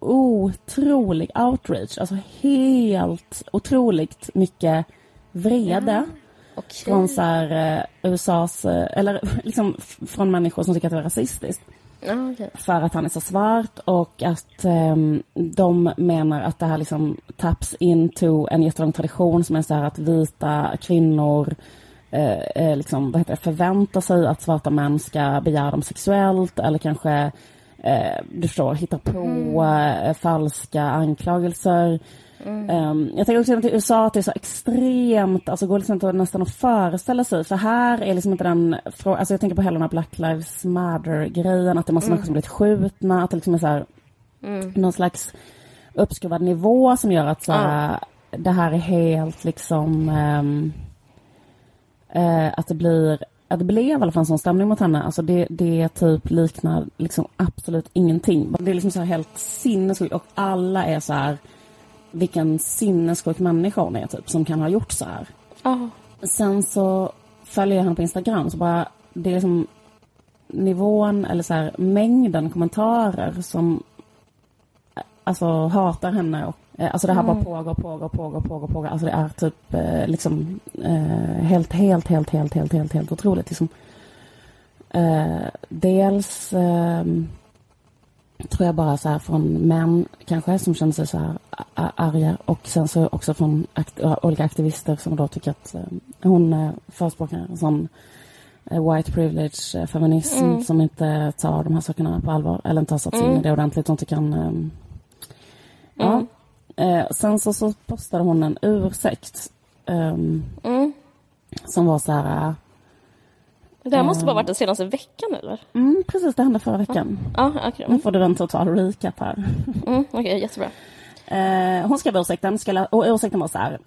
otrolig outrage. Alltså helt otroligt mycket vrede. Okej. Från så här, eh, USAs, eh, eller liksom från människor som tycker att det är rasistiskt. Okej. För att han är så svart och att ehm, de menar att det här liksom taps into en jättelång tradition som är så här att vita kvinnor eh, eh, liksom, vad heter det, förväntar sig att svarta män ska begära dem sexuellt eller kanske eh, du förstår, hittar på eh, falska anklagelser. Ehm, jag tänker också att i USA att det är så extremt, alltså går liksom inte nästan att föreställa sig. För här är liksom inte den frågan, alltså jag tänker på hela den här Black Lives Matter-grejen, att det är massa människor som blivit skjutna, att det liksom är så här, någon slags uppskruvad nivå som gör att så här, det här är helt liksom, ehm, eh, att det blir att det blev i alla fall en sån stämning mot henne. Alltså det, det typ liknar liksom absolut ingenting. Det är liksom så här helt sinnessjukt och alla är så här vilken sinnessjuk människa hon är typ som kan ha gjort så här. Ja. Sen så följer jag henne på Instagram så bara det är liksom nivån eller så här mängden kommentarer som alltså hatar henne och alltså det här bara pågår, pågår, pågår, pågår, pågår. Alltså det är typ eh, liksom eh, helt, helt, helt, helt, helt, helt, helt otroligt liksom. Eh, dels ehm, tror jag bara så här från män kanske som känner sig så här arga och sen så också från akt- olika aktivister som då tycker att eh, hon eh, förespråkar en sån eh, white privilege eh, feminism Mm. som inte tar de här sakerna på allvar eller inte har satt sig in i Mm. det ordentligt. De tycker han, ehm, ja. Mm. Eh, sen så, så postade hon en ursäkt ehm, Mm. som var så här Det här måste bara Mm. varit den senaste veckan eller? mm, precis det hände förra veckan. Ja, okej. Nu får du en total recap här. Mm, okej, jättebra. Eh, hon skrev ursäkten, ska lä- och ursäkten var så här.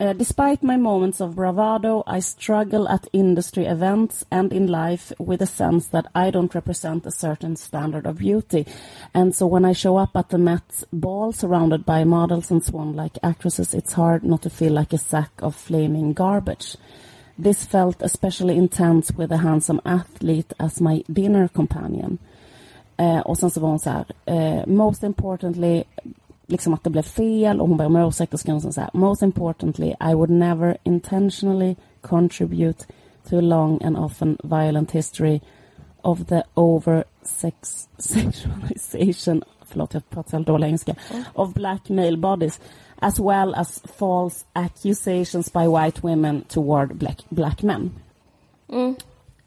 Eh, Despite my moments of bravado, I struggle at industry events and in life with a sense that I don't represent a certain standard of beauty. And so when I show up at the Met ball surrounded by models and swan-like actresses, it's hard not to feel like a sack of flaming garbage. This felt especially intense with a handsome athlete as my dinner companion. Eh, och sen så var hon så här. Eh, most importantly, liksom att det blev fel och hon ber om ursäkt och skriver så här Most importantly I would never intentionally contribute to a long and often violent history of the over sex sexualization förlåt jag pratar väldigt dålig engelska of black male bodies as well as false accusations by white women toward black, black men. Mm.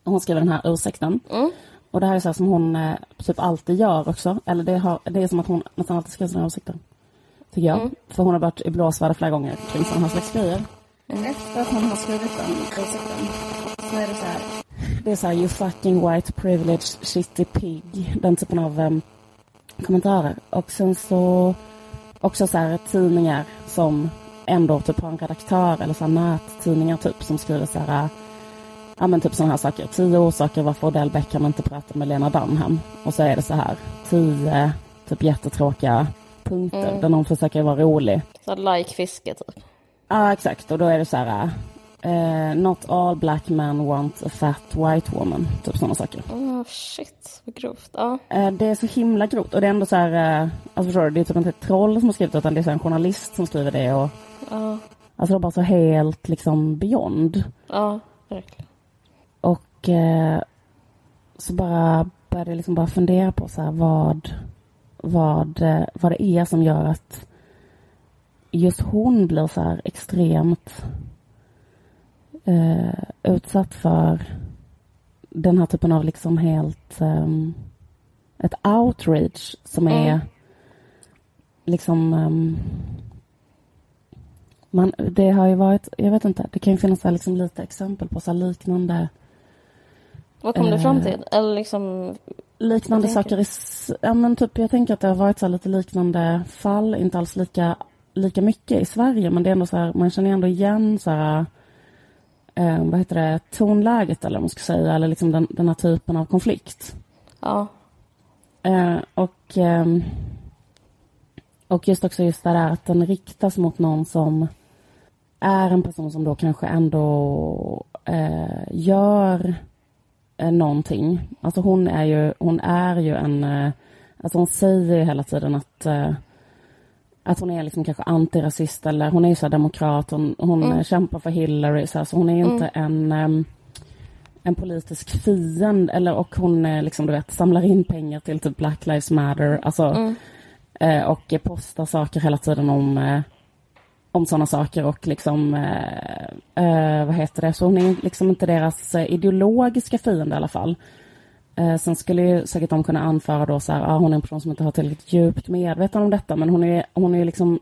Hon skriver den här ursäkten. Och det här är så som hon eh, typ alltid gör också. Eller det, har, det är som att hon nästan alltid skriver sina ursäkter. Tycker jag. För hon har varit i blåsväder flera gånger kring sådana här slags grejer. Efter att hon har skrivit den ursäkten så är det så här. Det är så här, you fucking white privileged shitty pig. Den typen av um, kommentarer. Och sen så också så här tidningar som ändå typ har en redaktör eller så här nättidningar typ som skriver så här Ja men typ sådana här saker. Tio orsaker varför Odell Beckham inte pratar med Lena Dunham. Och så är det så här. Tio typ jättetråkiga punkter Mm. där någon försöker vara rolig. Så like fiske typ. Ja exakt och då är det så här. eh, not all black men want a fat white woman. Typ sådana saker. Oh, shit, vad grovt. Ja. Eh, det är så himla grovt och det är ändå så här. Eh, alltså förstår du, det är typ inte ett troll som har skrivit utan det är en journalist som skriver det. Och, Ja, alltså det är bara så helt liksom beyond. ja verkligen. Och så bara började jag liksom bara fundera på så här vad, vad, eh, vad det är som gör att just hon blir så här extremt eh, utsatt för den här typen av liksom helt ehm, ett outrage som är Mm. liksom ehm, man, det har ju varit, jag vet inte, det kan ju finnas liksom lite exempel på så liknande Vad kom du fram Eh, till? Eller liksom... liknande saker i, ja men typ jag tänker att det har varit så lite liknande fall, inte alls lika, lika mycket i Sverige men det är ändå så här, man känner ändå igen så här eh, vad heter det, tonläget eller vad man ska säga, eller liksom den, den här typen av konflikt. Ja. Eh, och, ehm, och just också just det där att den riktas mot någon som är en person som då kanske ändå eh, gör eh, någonting. Alltså hon är ju, hon är ju en, eh, alltså hon säger ju hela tiden att eh, att hon är liksom kanske antirasist eller hon är ju så demokrat, hon, hon Mm. eh, kämpar för Hillary så, här, så hon är ju inte en ehm, en politisk fiende eller och hon eh, liksom du vet samlar in pengar till typ Black Lives Matter alltså Mm. eh, och postar saker hela tiden om om sådana saker och liksom eh, eh, vad heter det så hon är liksom inte deras eh, ideologiska fiende i alla fall. Eh, sen skulle ju säkert de kunna anföra då så här, ah, hon är en person som inte har tillräckligt djupt medvetande om detta men hon är hon är liksom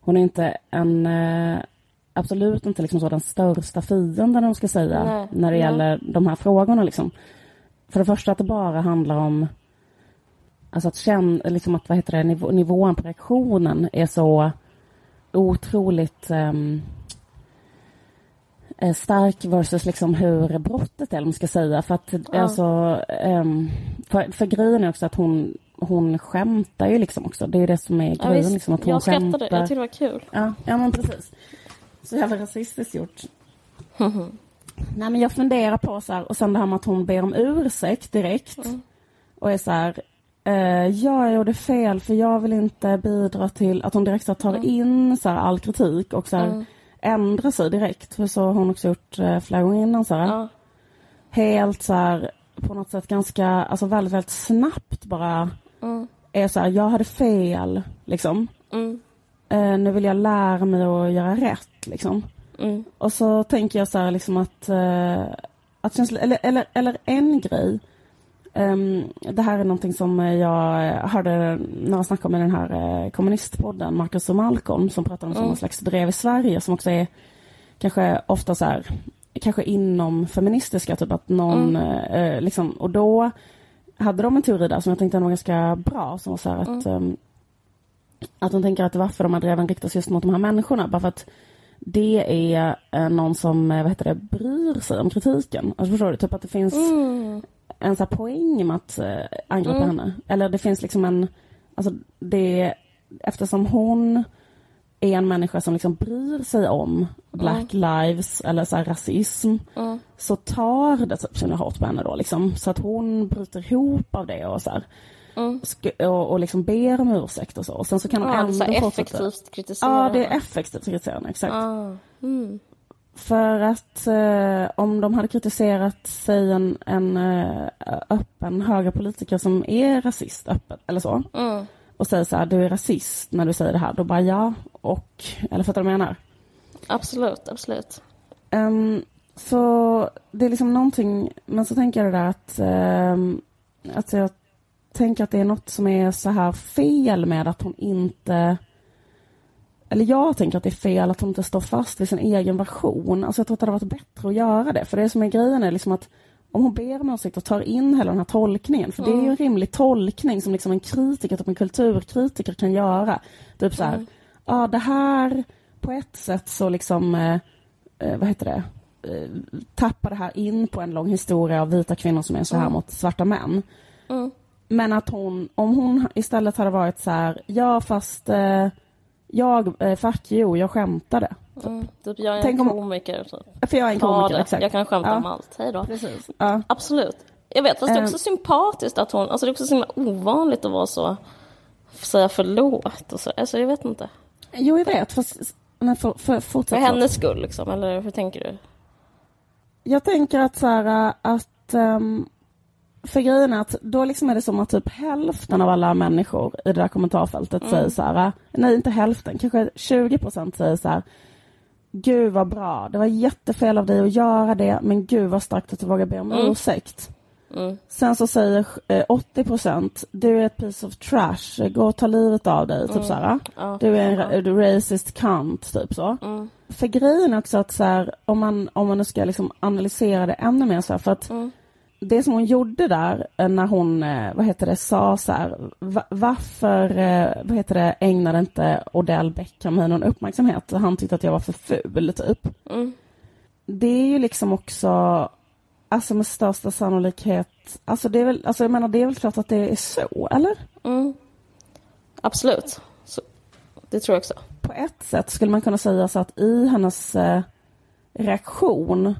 hon är inte en eh, absolut inte liksom så den största fienden om man ska säga Nej, när det nej. gäller de här frågorna liksom. För det första att det bara handlar om alltså att känna, liksom att vad heter det, nivå, nivån på reaktionen är så otroligt eh, stark versus liksom hur brottet är, eller vad man ska säga. För att Ja. alltså, ehm, för, för grejen är också att hon, hon skämtar ju liksom också. Det är det som är Ja, grejen, visst. liksom att hon jag skrattade, skämtar. jag tyckte det var kul. Ja, ja men precis. Så jävla rasistiskt gjort. Nej men jag funderar på så här, och sen det här med att hon ber om ursäkt direkt. Och är så här, eh, jag gjorde fel för jag vill inte bidra till att hon direkt så tar in så här, all kritik och så här, Mm. ändrar sig direkt. För så har hon också gjort eh, flera gånger innan så här. Ja. Helt så här, på något sätt ganska, alltså väldigt, väldigt snabbt bara Mm. är så här, jag hade fel liksom. Mm. Eh, nu vill jag lära mig att göra rätt liksom. Mm. Och så tänker jag så här liksom att, att känsla, eller, eller, eller en grej. Ehm, det här är någonting som jag hörde några snacka om i den här eh, kommunistpodden, Marcus och Malcolm, som pratar om Mm. sådana slags drev i Sverige som också är kanske ofta så här, kanske inom feministiska, typ att någon, eh, liksom, och då hade de en teori där som jag tänkte var ganska bra, som var så här att ehm, att de tänker att varför de här dreven riktas just mot de här människorna, bara för att det är eh, någon som, vad heter det, bryr sig om kritiken. Alltså förstår du? Typ att det finns Mm. En så poäng med att angripa Mm. henne. Eller det finns liksom en, alltså det, eftersom hon är en människa som liksom bryr sig om Black lives eller så här rasism Mm. så tar det typ himla hårt på henne då liksom. Så att hon bryter ihop av det och så här. sk- och, och liksom ber om ursäkt och så. Och sen så kan hon Ja, är ändå fortsätta. effektivt kritisera. Ja, det är effektivt kritiserande, exakt. Ah, mm. För att eh, om de hade kritiserat, säg en, en eh, öppen högerpolitiker som är rasist öppet, eller så, Mm. och säger så här, du är rasist när du säger det här, då bara ja, och, eller fattar du vad jag menar? Absolut, absolut. Ehm, så det är liksom någonting, men så tänker jag det där att, um, att jag tänker att det är något som är så här fel med att hon inte eller jag tänker att det är fel att hon inte står fast vid sin egen version. Alltså jag tror att det hade varit bättre att göra det. För det som är grejen är liksom att om hon ber om ursäkt och tar in hela den här tolkningen, för det är ju en rimlig tolkning som liksom en kritiker, typ en kulturkritiker kan göra. Typ så här, ja det här på ett sätt så liksom, eh, eh, vad heter det, eh, tappar det här in på en lång historia av vita kvinnor som är så här mot svarta män. Mm. Men att hon, om hon istället hade varit så här, ja fast eh, jag, eh, fuck you, jag skämtade. Mm. Typ jag är en Tänk komiker. Så. För jag är en komiker, det. exakt. Jag kan skämta Ja. om allt. Hej då. Precis. Ja. Absolut. Jag vet, fast det är också Ehm. sympatiskt att hon... Alltså det är också så himla ovanligt att vara så... Säga förlåt och så. Alltså jag vet inte. Jo, jag vet. Fast, nej, för, för, För hennes skull liksom, eller hur tänker du? Jag tänker att så här, att um, för grejen är att då liksom är det som att typ hälften av alla människor i det där kommentarfältet säger så här, nej inte hälften, kanske 20 procent säger så här, gud vad bra, det var jättefel av dig att göra det, men gud vad starkt att du vågar be om ursäkt. Mm. Sen så säger eh, 80 procent, du är ett piece of trash, gå och ta livet av dig, typ så här. Ja. Du är en är racist cunt, typ så. Mm. För grejen är också att så här, om man, om man nu ska liksom analysera det ännu mer så här, för att Mm. Det som hon gjorde där eh, när hon, eh, vad heter det, sa så här, va, varför, eh, vad heter det, ägnade inte Odell Beckham mig någon uppmärksamhet? Han tyckte att jag var för ful, typ. Mm. Det är ju liksom också, alltså med största sannolikhet, alltså det är väl, alltså jag menar det är väl klart att det är så, eller? Mm. Absolut. Så, det tror jag också. på ett sätt skulle man kunna säga så att i hennes eh, reaktion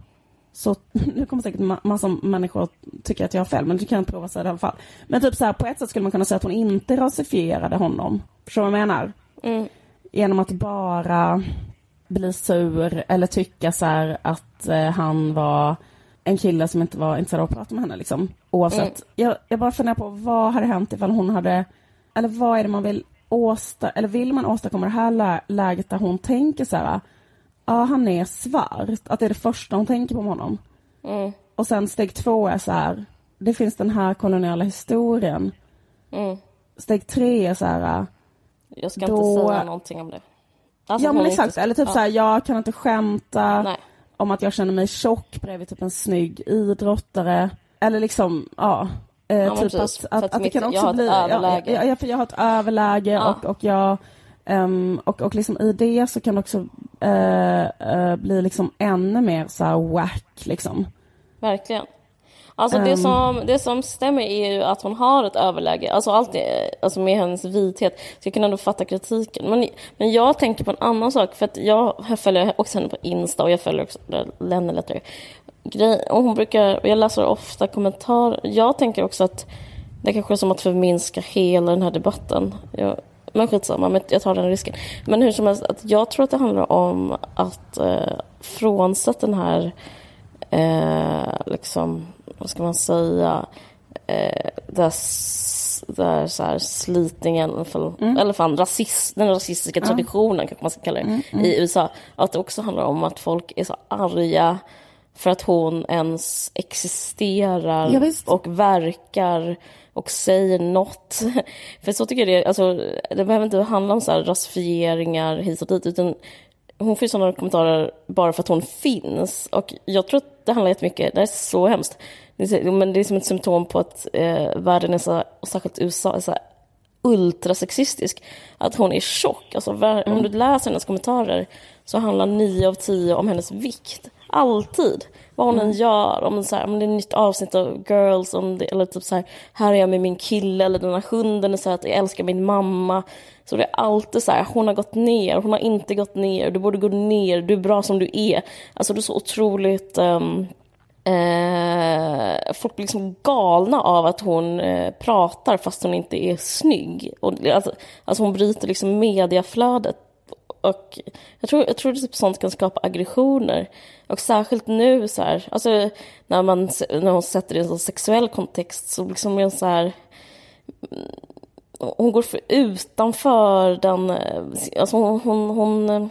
så, nu kommer säkert ma- massa människor att tycka att jag har fel, men det kan prova säga det i alla fall. Men typ så här, på ett sätt skulle man kunna säga att hon inte rasifierade honom. Förstår du vad jag menar? Mm. Genom att bara bli sur eller tycka så här att eh, han var en kille som inte var intresserad av att prata med henne liksom. Oavsett. Jag, jag bara funderar på vad hade hänt ifall hon hade, eller vad är det man vill åsta, eller vill man åstadkomma det här lä- läget där hon tänker så här, ja han är svart, att det är det första hon tänker på med honom. Mm. Och sen steg två är så här, det finns den här koloniala historien. Mm. Steg tre är så här, Jag ska Då- inte säga någonting om det. Alltså, ja men exakt, inte- eller typ ja. så här, jag kan inte skämta. Nej. om att jag känner mig tjock bredvid typ en snygg idrottare. Eller liksom, ja. Eh, men typ precis. att, För att, att att det mitt- kan jag också ett bli... överläge. Ja, ja, för jag har ett överläge Ja. och, och jag... ehm, och, och liksom i det så kan det också eh, eh, bli liksom ännu mer så här whack liksom. Verkligen. Alltså det, Ehm. som, det som stämmer är ju att hon har ett överläge, alltså allt det, alltså med hennes vithet, så jag kan ändå fatta kritiken. Men, men jag tänker på en annan sak, för att jag, jag följer också henne på Insta och jag följer också Lenny Letter. Grej, och hon brukar, och jag läser ofta kommentarer, jag tänker också att det kanske är som att förminska hela den här debatten. Jag, men skitsamma, men jag tar den risken. Men hur som helst, att jag tror att det handlar om att eh, frånsett den här eh, liksom, vad ska man säga, eh, där, där så här slitningen, för, eller fan rasist, den rasistiska traditionen kanske man ska kalla det, i USA. Att det också handlar om att folk är så arga för att hon ens existerar Ja, och verkar och säger något. För så tycker jag det, alltså, det behöver inte handla om så här rasifieringar hit och dit, utan hon får ju sådana kommentarer bara för att hon finns. Och jag tror att det handlar jättemycket, det här är så hemskt, men det är som ett symptom på att eh, världen är så, och särskilt USA, är så ultrasexistisk. Att hon är tjock. Alltså, Om du läser hennes kommentarer så handlar nio av tio om hennes vikt. Alltid. Vad hon än gör. Om, så här, om det är ett nytt avsnitt av Girls, om det, eller typ så här, här är jag med min kille, eller den här hunden är så här att jag älskar min mamma. Så det är alltid så här, hon har gått ner, hon har inte gått ner, du borde gå ner, du är bra som du är. Alltså det är så otroligt... ehm, Eh, folk blir liksom galna av att hon eh, pratar fast hon inte är snygg. Och, alltså, alltså hon bryter liksom mediaflödet. Och jag tror, jag tror att typ sånt kan skapa aggressioner. Och särskilt nu så här, alltså när, man, när hon sätter det i en sån sexuell kontext så liksom är så här hon går för utanför den, alltså hon, hon, hon,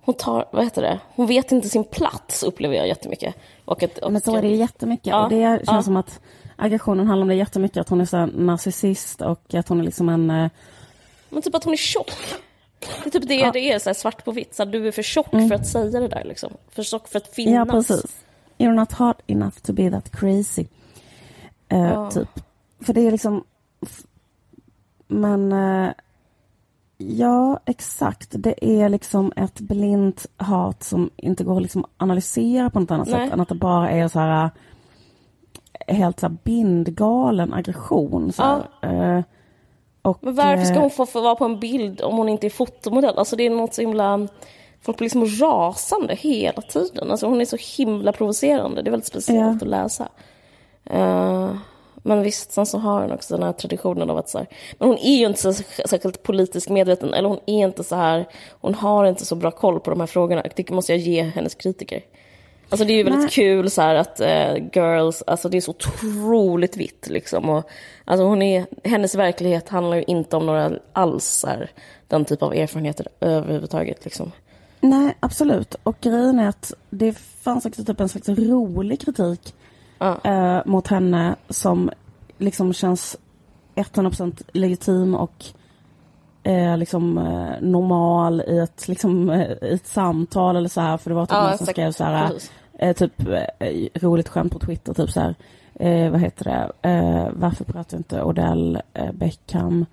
hon tar, vad heter det, hon vet inte sin plats upplever jag jättemycket. Och ett, och Men så är det jättemycket. Ja, och det känns ja. som att aggressionen handlar om det jättemycket. Att hon är så narcissist och att hon är liksom en... Eh, Men typ att hon är tjock. Det är typ det ja. det är, så svart på vitt. Så du är för tjock mm. för att säga det där liksom. För tjock för att finnas. Ja, precis. You're not hot enough to be that crazy. Uh, ja. Typ. För det är liksom... Men... Uh, Ja, exakt. Det är liksom ett blint hat som inte går att liksom analysera på något annat Nej. sätt än att det bara är så här eh, helt så här bindgalen aggression. Så ja. uh, och, Men varför ska hon få, få vara på en bild om hon inte är fotomodell? Alltså det är något så himla... Folk blir liksom rasande hela tiden. Alltså hon är så himla provocerande. Det är väldigt speciellt ja. att läsa. Uh, men visst, sen så har hon också den här traditionen av att så här, men hon är ju inte så särskilt politiskt medveten, eller hon är inte så här, hon har inte så bra koll på de här frågorna. Det måste jag ge hennes kritiker. Alltså det är ju väldigt Nej. kul så här att uh, girls, alltså det är så otroligt vitt liksom. Och, alltså hon är, hennes verklighet handlar ju inte om några alls så här, den typ av erfarenheter överhuvudtaget liksom. Nej, absolut. Och grejen är att det fanns också typ en slags rolig kritik ja. eh, mot henne som liksom känns 100% legitim och eh, liksom eh, normal i ett, liksom, eh, i ett samtal eller så här. För det var typ ja, någon som skrev så här, eh, typ eh, roligt skämt på Twitter, typ så här, vad heter det, varför pratar inte Odell Beckham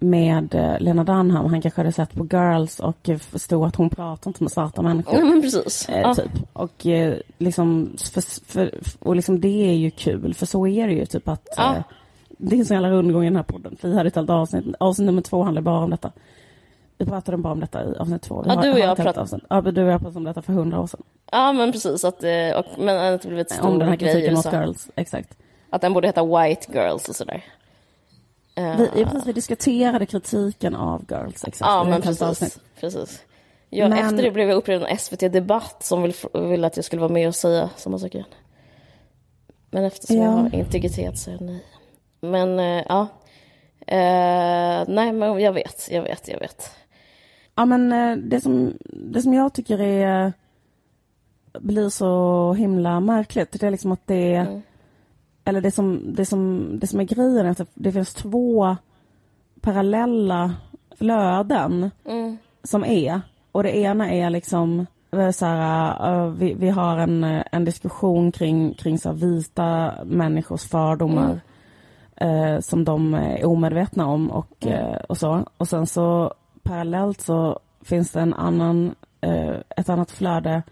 med eh, Lena Dunham. Han kanske hade sett på Girls och förstod att hon pratar inte med svarta människor. Mm, precis. Eh, ja. typ. Och, eh, liksom, för, för, och liksom det är ju kul, för så är det ju. Typ att ja. Det är en sån jävla rundgång i den här podden. Vi hade ett helt avsnitt. Avsnitt nummer två handlar bara om detta. Vi pratade bara om detta i avsnitt två. Vi ja, du och jag pratade ja, du och jag pratade om detta för hundra år sedan. Ja, men precis. Att, eh, och, men att det blivit stor Om den här kritiken mot Girls, exakt. Att den borde heta White Girls och sådär. Vi, ja, precis, vi diskuterade kritiken av Girls. Exakt, ja, men precis. precis. Ja, men... Efter det blev jag upprörd av SVT Debatt som ville vill att jag skulle vara med och säga samma sak igen. Men eftersom ja. jag har integritet så är jag nej. Men äh, ja, äh, nej men jag vet, jag vet, jag vet. Ja men äh, det som, det som jag tycker är blir så himla märkligt, det är liksom att det är mm eller det som, det som, det som är grejen är att det finns två parallella flöden mm. som är. Och det ena är liksom så här, vi, vi har en, en diskussion kring, kring så vita människors fördomar mm. Uh, som de är omedvetna om och, uh, och så. Och sen så parallellt så finns det en annan, ett annat flöde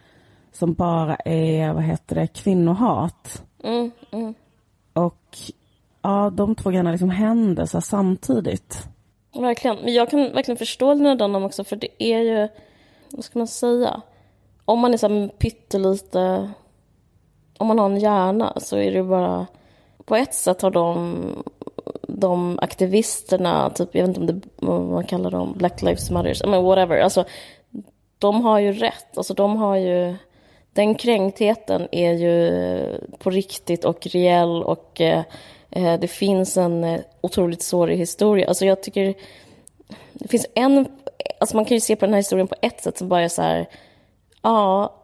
som bara är, vad heter det, kvinnohat. Mm, mm. Och ja, de två grejerna liksom händer så samtidigt. Verkligen. Men jag kan verkligen förstå Dunham också, för det är ju, vad ska man säga? Om man är så pyttelite, om man har en hjärna så är det bara, på ett sätt har de, de aktivisterna, typ, jag vet inte om det, vad man kallar dem, Black Lives Matter, mean, whatever, alltså de har ju rätt, alltså de har ju den kränktheten är ju på riktigt och reell och eh, eh det finns en eh, otroligt sårig historia. Alltså jag tycker det finns en, alltså man kan ju se på den här historien på ett sätt som bara är så här, ja,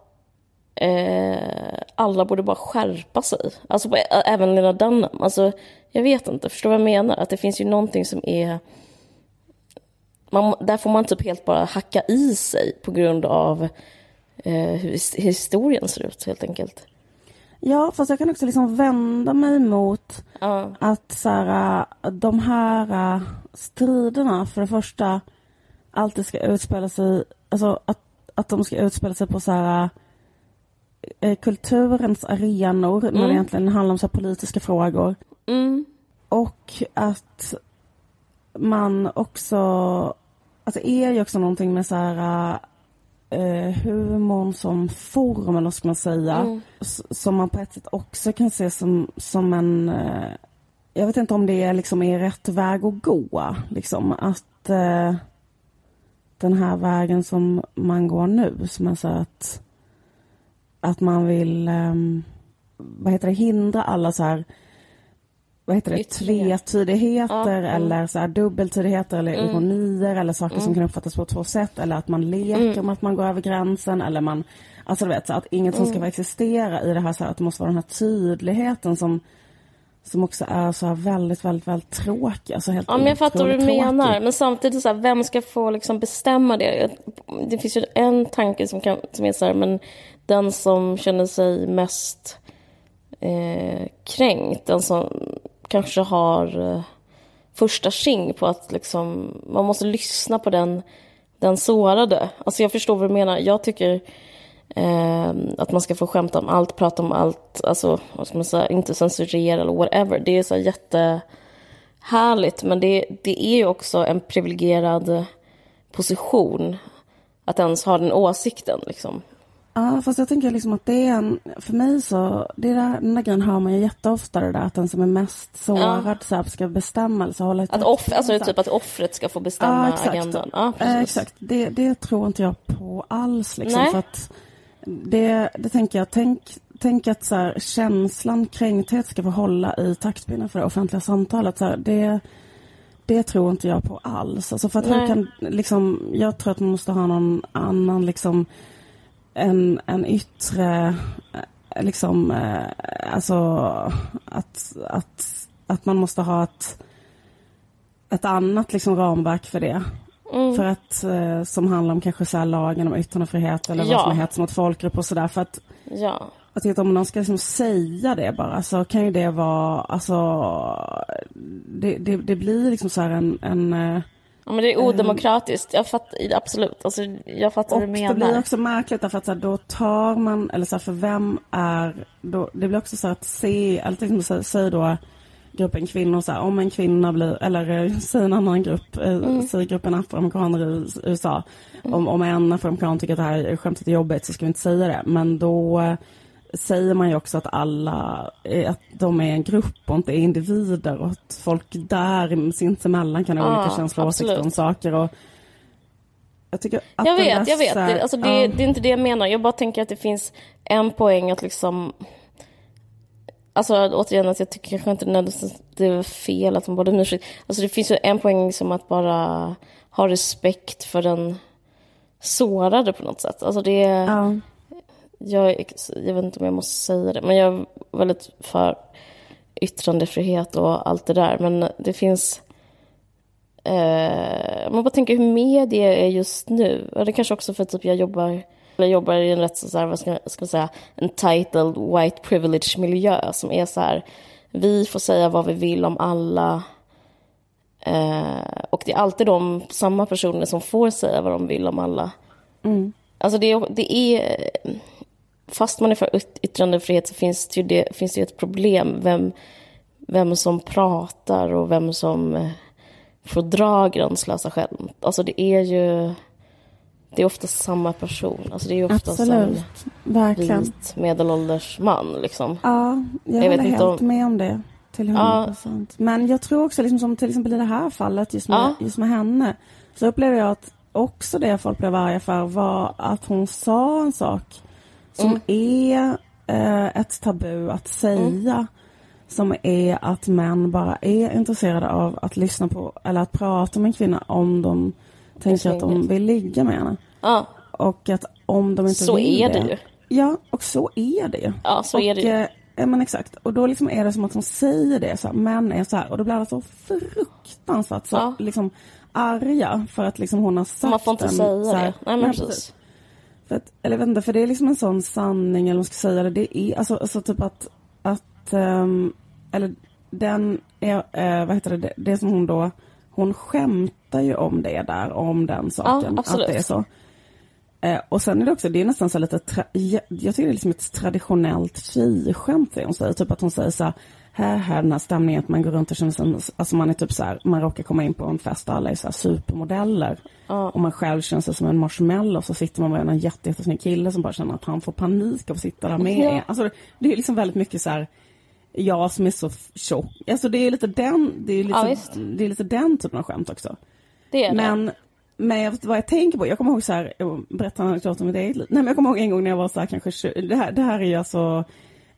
eh, alla borde bara skärpa sig. Alltså på, även Lena Dunham. Alltså jag vet inte, förstår vad jag menar? Att det finns ju någonting som är man, där får man typ helt bara hacka i sig på grund av eh, hur historien ser ut helt enkelt. Ja, fast jag kan också liksom vända mig mot uh. att så här, de här striderna för det första alltid ska utspela sig, alltså att, att de ska utspela sig på så här eh, kulturens arenor mm. när det egentligen handlar om så politiska frågor. Mm. Och att man också, alltså är ju också någonting med så här eh, humorn som form, eller ska man säga, Mm. som man på ett sätt också kan se som, som en... Eh, jag vet inte om det liksom är rätt väg att gå. Liksom, att eh, den här vägen som man går nu, som är så att, att man vill ehm, vad heter det, hindra alla så här vad heter det, tvetydigheter Ja, mm. eller så här dubbeltydigheter eller Mm. ironier eller saker som kan uppfattas på två sätt eller att man leker Mm. med att man går över gränsen eller man Alltså du vet, så att inget som ska Mm. få existera i det här så här, att det måste vara den här tydligheten som som också är så här väldigt, väldigt, väldigt tråkig. Alltså helt Ja, men jag fattar vad du otroligt tråkig. menar. Men samtidigt, så här, vem ska få liksom bestämma det? Det finns ju en tanke som, kan, som är så här, men den som känner sig mest eh, kränkt, den som kanske har eh, första tjing på att liksom, man måste lyssna på den, den sårade. Alltså jag förstår vad du menar. Jag tycker eh, att man ska få skämta om allt, prata om allt, alltså vad ska man säga, inte censurera eller whatever. Det är så jättehärligt, men det, det är ju också en privilegierad position att ens ha den åsikten. Liksom. Ja, fast jag tänker liksom att det är en, för mig så, det är där, den där grejen hör man ju jätteofta det där att den som är mest sårad så här, ska bestämma eller så hålla ett Att, off, alltså typ att offret ska få bestämma Ja, exakt. agendan. Ja, Eh, exakt, det, det tror inte jag på alls. Liksom, Nej. för att det, det tänker jag, tänk, tänk att så här, känslan kränkthet ska få hålla i taktpinnen för det offentliga samtalet. Så här, det, det tror inte jag på alls. Alltså för att kan, liksom, jag tror att man måste ha någon annan, liksom, en, en yttre, eh, liksom, eh, alltså att, att, att man måste ha ett, ett annat liksom ramverk för det. Mm. För att, eh, som handlar om kanske så lagen om yttrandefrihet eller Ja. vad som är hets mot folkgrupp och sådär. För att Ja. att om någon ska liksom säga det bara så kan ju det vara, alltså, det, det, det blir liksom så här en, en ja, men det är odemokratiskt. Jag fattar, absolut. Alltså, jag fattar och vad du det menar. blir också märkligt därför att så här, då tar man, eller så här, för vem är, då, det blir också så här att se, eller till exempel sä- säg då gruppen kvinnor så här, om en kvinna blir, eller eh, säg en annan grupp, eh, Mm. säg gruppen afroamerikaner i USA, om, om en afroamerikan tycker att det här skämtet är jobbigt så ska vi inte säga det, men då eh, säger man ju också att alla, att de är en grupp och inte individer och att folk där sinsemellan kan ha Ja, olika känslor och åsikter om saker och jag tycker att Jag vet, jag vet. Det, alltså, det, ja. det är inte det jag menar. Jag bara tänker att det finns en poäng att liksom... Alltså återigen, att jag tycker kanske inte nödvändigtvis det är fel att man borde ursäkt. Alltså det finns ju en poäng som att bara ha respekt för den sårade på något sätt. Alltså det... Ja. Jag, är jag vet inte om jag måste säga det, men jag är väldigt för yttrandefrihet och allt det där. Men det finns... Eh, man bara tänker hur media är just nu. Och det kanske också för typ jag jobbar, eller jobbar i en rätt så här, vad ska, ska jag säga, en titled white privilege miljö som är så här, vi får säga vad vi vill om alla. Eh, och det är alltid de samma personer som får säga vad de vill om alla. Mm. Alltså det det är fast man är för yt- yttrandefrihet så finns det ju, det, finns det ett problem. Vem, vem som pratar och vem som eh, får dra gränslösa skämt. Alltså det är ju, det är ofta samma person. Alltså det är ju ofta Absolut, en verkligen. vit medelålders man liksom. Ja, jag, Jag håller helt om- med om det. Till 100 procent. Men jag tror också, liksom, som till exempel i det här fallet, just med, Ja. just med henne, så upplever jag att också det folk blev arga för var att hon sa en sak som Mm. är eh, ett tabu att säga. Som är att män bara är intresserade av att lyssna på, eller att prata med en kvinna om de tänker att de vill ligga med henne. Ja, Och att om de inte så vill är det ju. Ja, och så är det ju. Ja, så och, är det ju. eh, Ja, men exakt. Och då liksom är det som att de säger det, så här, män är så här. Och då blir alla så fruktansvärt så Ja. liksom arga för att liksom hon har sagt Man får inte en, säga så här- det. Nej men precis. För att, eller inte, för det är liksom en sån sanning, eller vad man ska säga det. Det är alltså, alltså typ att, att ehm, eller den är, eh, vad heter det, det, som hon då, hon skämtar ju om det där, om den saken. absolut. Att det är så. Eh, och sen är det också, det är nästan så lite, jag tycker det är liksom ett traditionellt tjejskämt det hon säger. Typ att hon säger så här, här, här den här stämningen att man går runt och känner sig, alltså man är typ så här, man råkar komma in på en fest och alla är så här supermodeller. Ja. Och man själv känner sig som en marshmallow så sitter man med en jätte, jättesnygg kille som bara känner att han får panik av att sitta där med Ja. Alltså det är liksom väldigt mycket så här, jag som är så tjock. Alltså det är lite den, det är Ja, lite, visst. det är lite den typen av skämt också. Det är det. Men, men vad jag tänker på, jag kommer ihåg så här, jag berättar en anekdot om mitt eget liv. Nej men jag kommer ihåg en gång när jag var så här kanske 20, det här, det här är ju alltså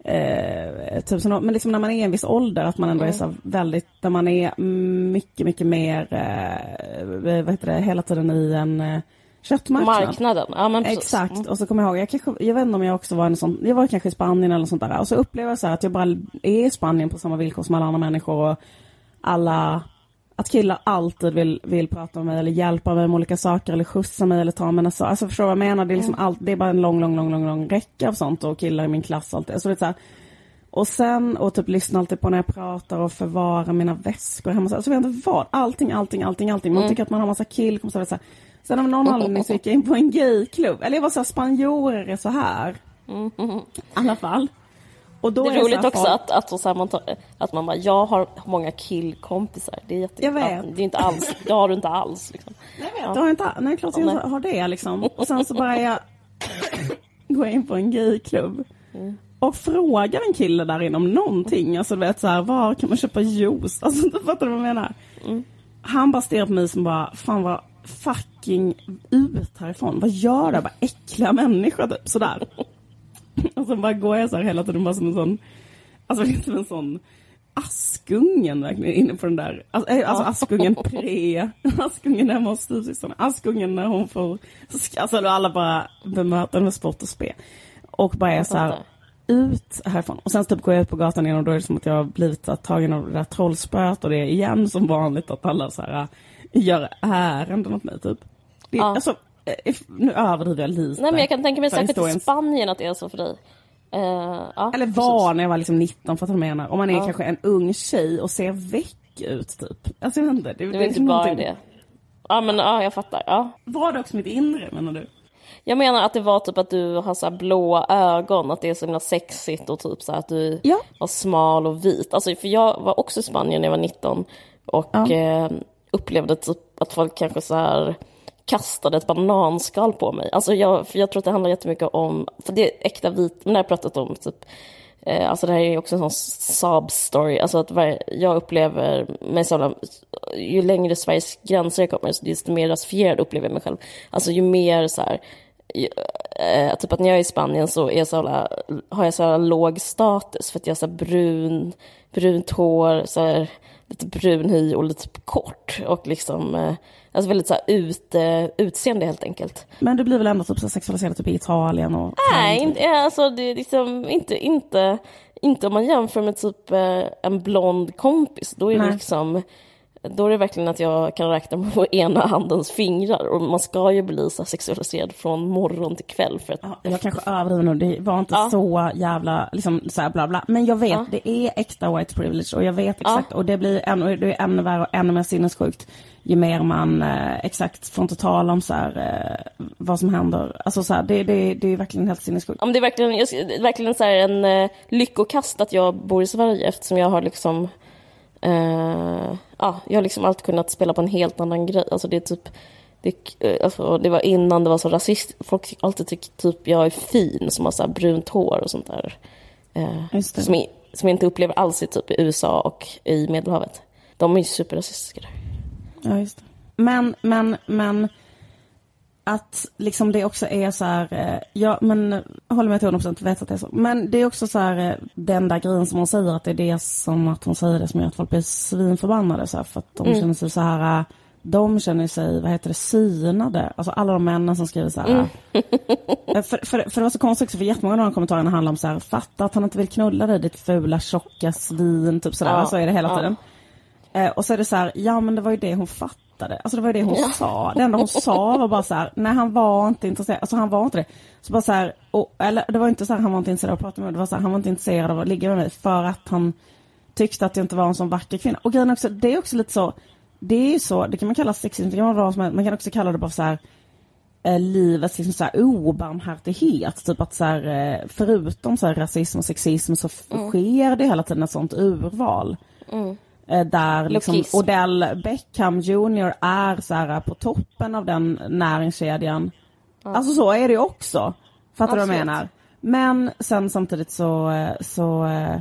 eh, typ men liksom när man är i en viss ålder, att man ändå är så väldigt, där man är mycket, mycket mer, eh, vad heter det, hela tiden i en eh, köttmarknad. Marknaden. Ja, men precis. Exakt, Mm. och så kommer jag ihåg, jag, kanske, jag vet inte om jag också var en sån, jag var kanske i Spanien eller något sånt där. Och så upplever jag så här att jag bara är i Spanien på samma villkor som alla andra människor. Och alla, att killar alltid vill, vill prata med mig eller hjälpa mig med olika saker eller skjutsa mig eller ta mig så. Alltså förstår du vad jag menar? Det är liksom allt, det är bara en lång, lång, lång, lång, lång räcka av sånt och killar i min klass och allt det. Alltså det är så här, och sen, och typ lyssna alltid på när jag pratar och förvara mina väskor hemma. Alltså jag vet inte vad, allting, allting, allting, allting. Man tycker att man har massa killkompisar. så här. Sen av någon anledning så gick jag in på en gayklubb. Eller jag var så här, spanjorer är så här. I alla fall. Och då Det är är roligt också folk- att, att, så här man tar, att man bara, jag har många killkompisar. Det är jätte, Jag vet. Ja, det är inte alls, det har du inte alls. Liksom. Jag har inte, nej, klart jag Ja, har det liksom. Och sen så börjar jag gå in på en gayklubb. Mm. Och frågar en kille där inom någonting. Alltså du vet så här, var kan man köpa juice? Alltså du fattar du vad jag menar? Mm. Han bara stirrar på mig som bara, fan vad fucking ut härifrån. Vad gör du? Bara äckliga människor typ sådär. och sen bara går jag så här hela tiden bara som en sån, alltså liksom en sån Askungen verkligen inne på den där, alltså, eh, alltså Askungen pre, Askungen hemma hos styvsystrarna, Askungen när hon får, alltså då alla bara bemöter med spott och spe. Och bara är så här, ut härifrån. Och sen typ går jag ut på gatan igen och då är det som att jag har blivit tagen av det där trollspöet och det är igen som vanligt att alla så här gör ärenden åt mig typ. Det, Ja. Alltså, eh, nu överdriver jag lite. Nej men jag kan tänka mig för säkert i historiens- Spanien att det är så för dig. Eh, ja, Eller precis. var när jag var liksom 19 för att menar. Om man är Ja. kanske en ung tjej och ser väck ut typ. Alltså jag vet inte. Det, Det är det väl inte liksom bara någonting- det. Ja men ja, jag fattar. Ja. Var det också mitt inre menar du? Jag menar att det var typ att du har så blåa ögon, att det är så himla sexigt och typ så att du Ja. var smal och vit. Alltså för jag var också i Spanien när jag var 19 och Ja. eh, upplevde typ att folk kanske så här kastade ett bananskal på mig. Alltså jag, för jag tror att det handlar jättemycket om, för det är äkta vit, men det har jag pratat om typ Eh, Alltså det här är ju också en sån sob story, alltså att var, jag upplever mig så ju längre Sveriges gränser jag kommer, desto mer rasifierad upplever jag mig själv. Alltså ju mer så här, ju, eh, typ att när jag är i Spanien så, är så jävla, har jag så här låg status för att jag har så här brun, brunt hår, så här, lite brun hy och lite kort och liksom, eh, alltså väldigt så här ut, eh, utseende helt enkelt. Men du blir väl ändå typ så sexualiserad typ i Italien och... Nej, inte, alltså det är liksom inte, inte, inte om man jämför med typ eh, en blond kompis. Då är det liksom, då är det verkligen att jag kan räkna på ena handens fingrar. Och man ska ju bli så sexualiserad från morgon till kväll. För att, Ja, jag kanske överdriver nu, det var inte Ja. så jävla liksom så här bla bla. Men jag vet, Ja. det är äkta white privilege och jag vet exakt och det blir ännu, det är ännu värre och ännu mer sinnessjukt ju mer man eh, exakt får inte tala om så här eh, vad som händer. Alltså så här, det, det, det är verkligen helt sinnessjukt. Ja, men det är verkligen, jag, det är verkligen så en eh, lyckokast att jag bor i Sverige eftersom jag har liksom eh, ja, jag har liksom alltid kunnat spela på en helt annan grej. Alltså det är typ det, eh, alltså det var innan det var så rasist. Folk alltid tycker typ jag är fin som har så brunt hår och sånt där. Eh, som, jag, som jag inte upplever alls i typ i USA och i Medelhavet. De är ju superrasistiska där. Ja, just det. Men, men, men att liksom det också är så här, eh, ja men jag håller med till 100% vet att det är så. Men det är också så här, eh, den där grejen som hon säger att det är det som att hon säger det som gör att folk blir svinförbannade så här, för att de känner sig så här, eh, de känner sig, vad heter det, synade. Alltså alla de männen som skriver så här. eh, För, för, för det var så konstigt också, för jättemånga av de kommentarerna handlar om så här, fatta att han inte vill knulla dig ditt fula tjocka svin, typ sådär. Ja, så är det hela ja. tiden. Eh, och så är det så här, ja men det var ju det hon fattade. Alltså det var ju det hon sa. Det enda hon sa var bara så här, nej han var inte intresserad, alltså han var inte det. Så bara så här, och, eller det var inte så här, han var inte intresserad av att prata med mig, det var så här, han var inte intresserad av att ligga med mig för att han tyckte att jag inte var en sån vacker kvinna. Och grejen också, det är också lite så, det är så, det kan man kalla sexism, det kan man, vara man kan också kalla det bara så här, eh, livets liksom så här obarmhärtighet. Typ att så här, eh, förutom så här rasism och sexism så Mm. sker det hela tiden ett sånt urval. Eh, där liksom Lokism. Odell Beckham Jr är så här på toppen av den näringskedjan. Alltså så är det ju också. Fattar du vad jag menar? Men sen samtidigt så, eh, så eh,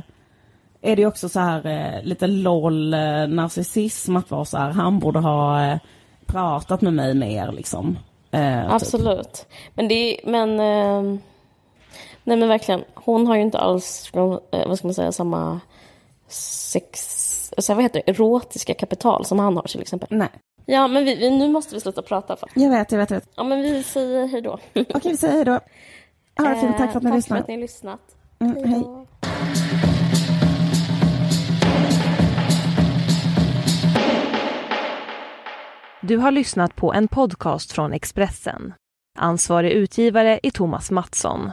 är det ju också så här eh, lite LOL eh, narcissism att vara så här, han borde ha eh, pratat med mig mer liksom. Eh, typ. Absolut. Men det är, men... ehm, nej men verkligen. Hon har ju inte alls, eh, vad ska man säga, samma sex... Alltså, vad heter det? Erotiska kapital som han har till exempel. Nej, Ja, men vi, vi, nu måste vi sluta prata. För. jag vet, jag vet, jag vet. Ja, men vi säger hej då. Okej, vi säger hej då. Ha det fint, tack för att ni Eh, Tack lyssnade. för att ni har lyssnat. Mm, hej. då. Du har lyssnat på en podcast från Expressen. Ansvarig utgivare är Thomas Mattsson.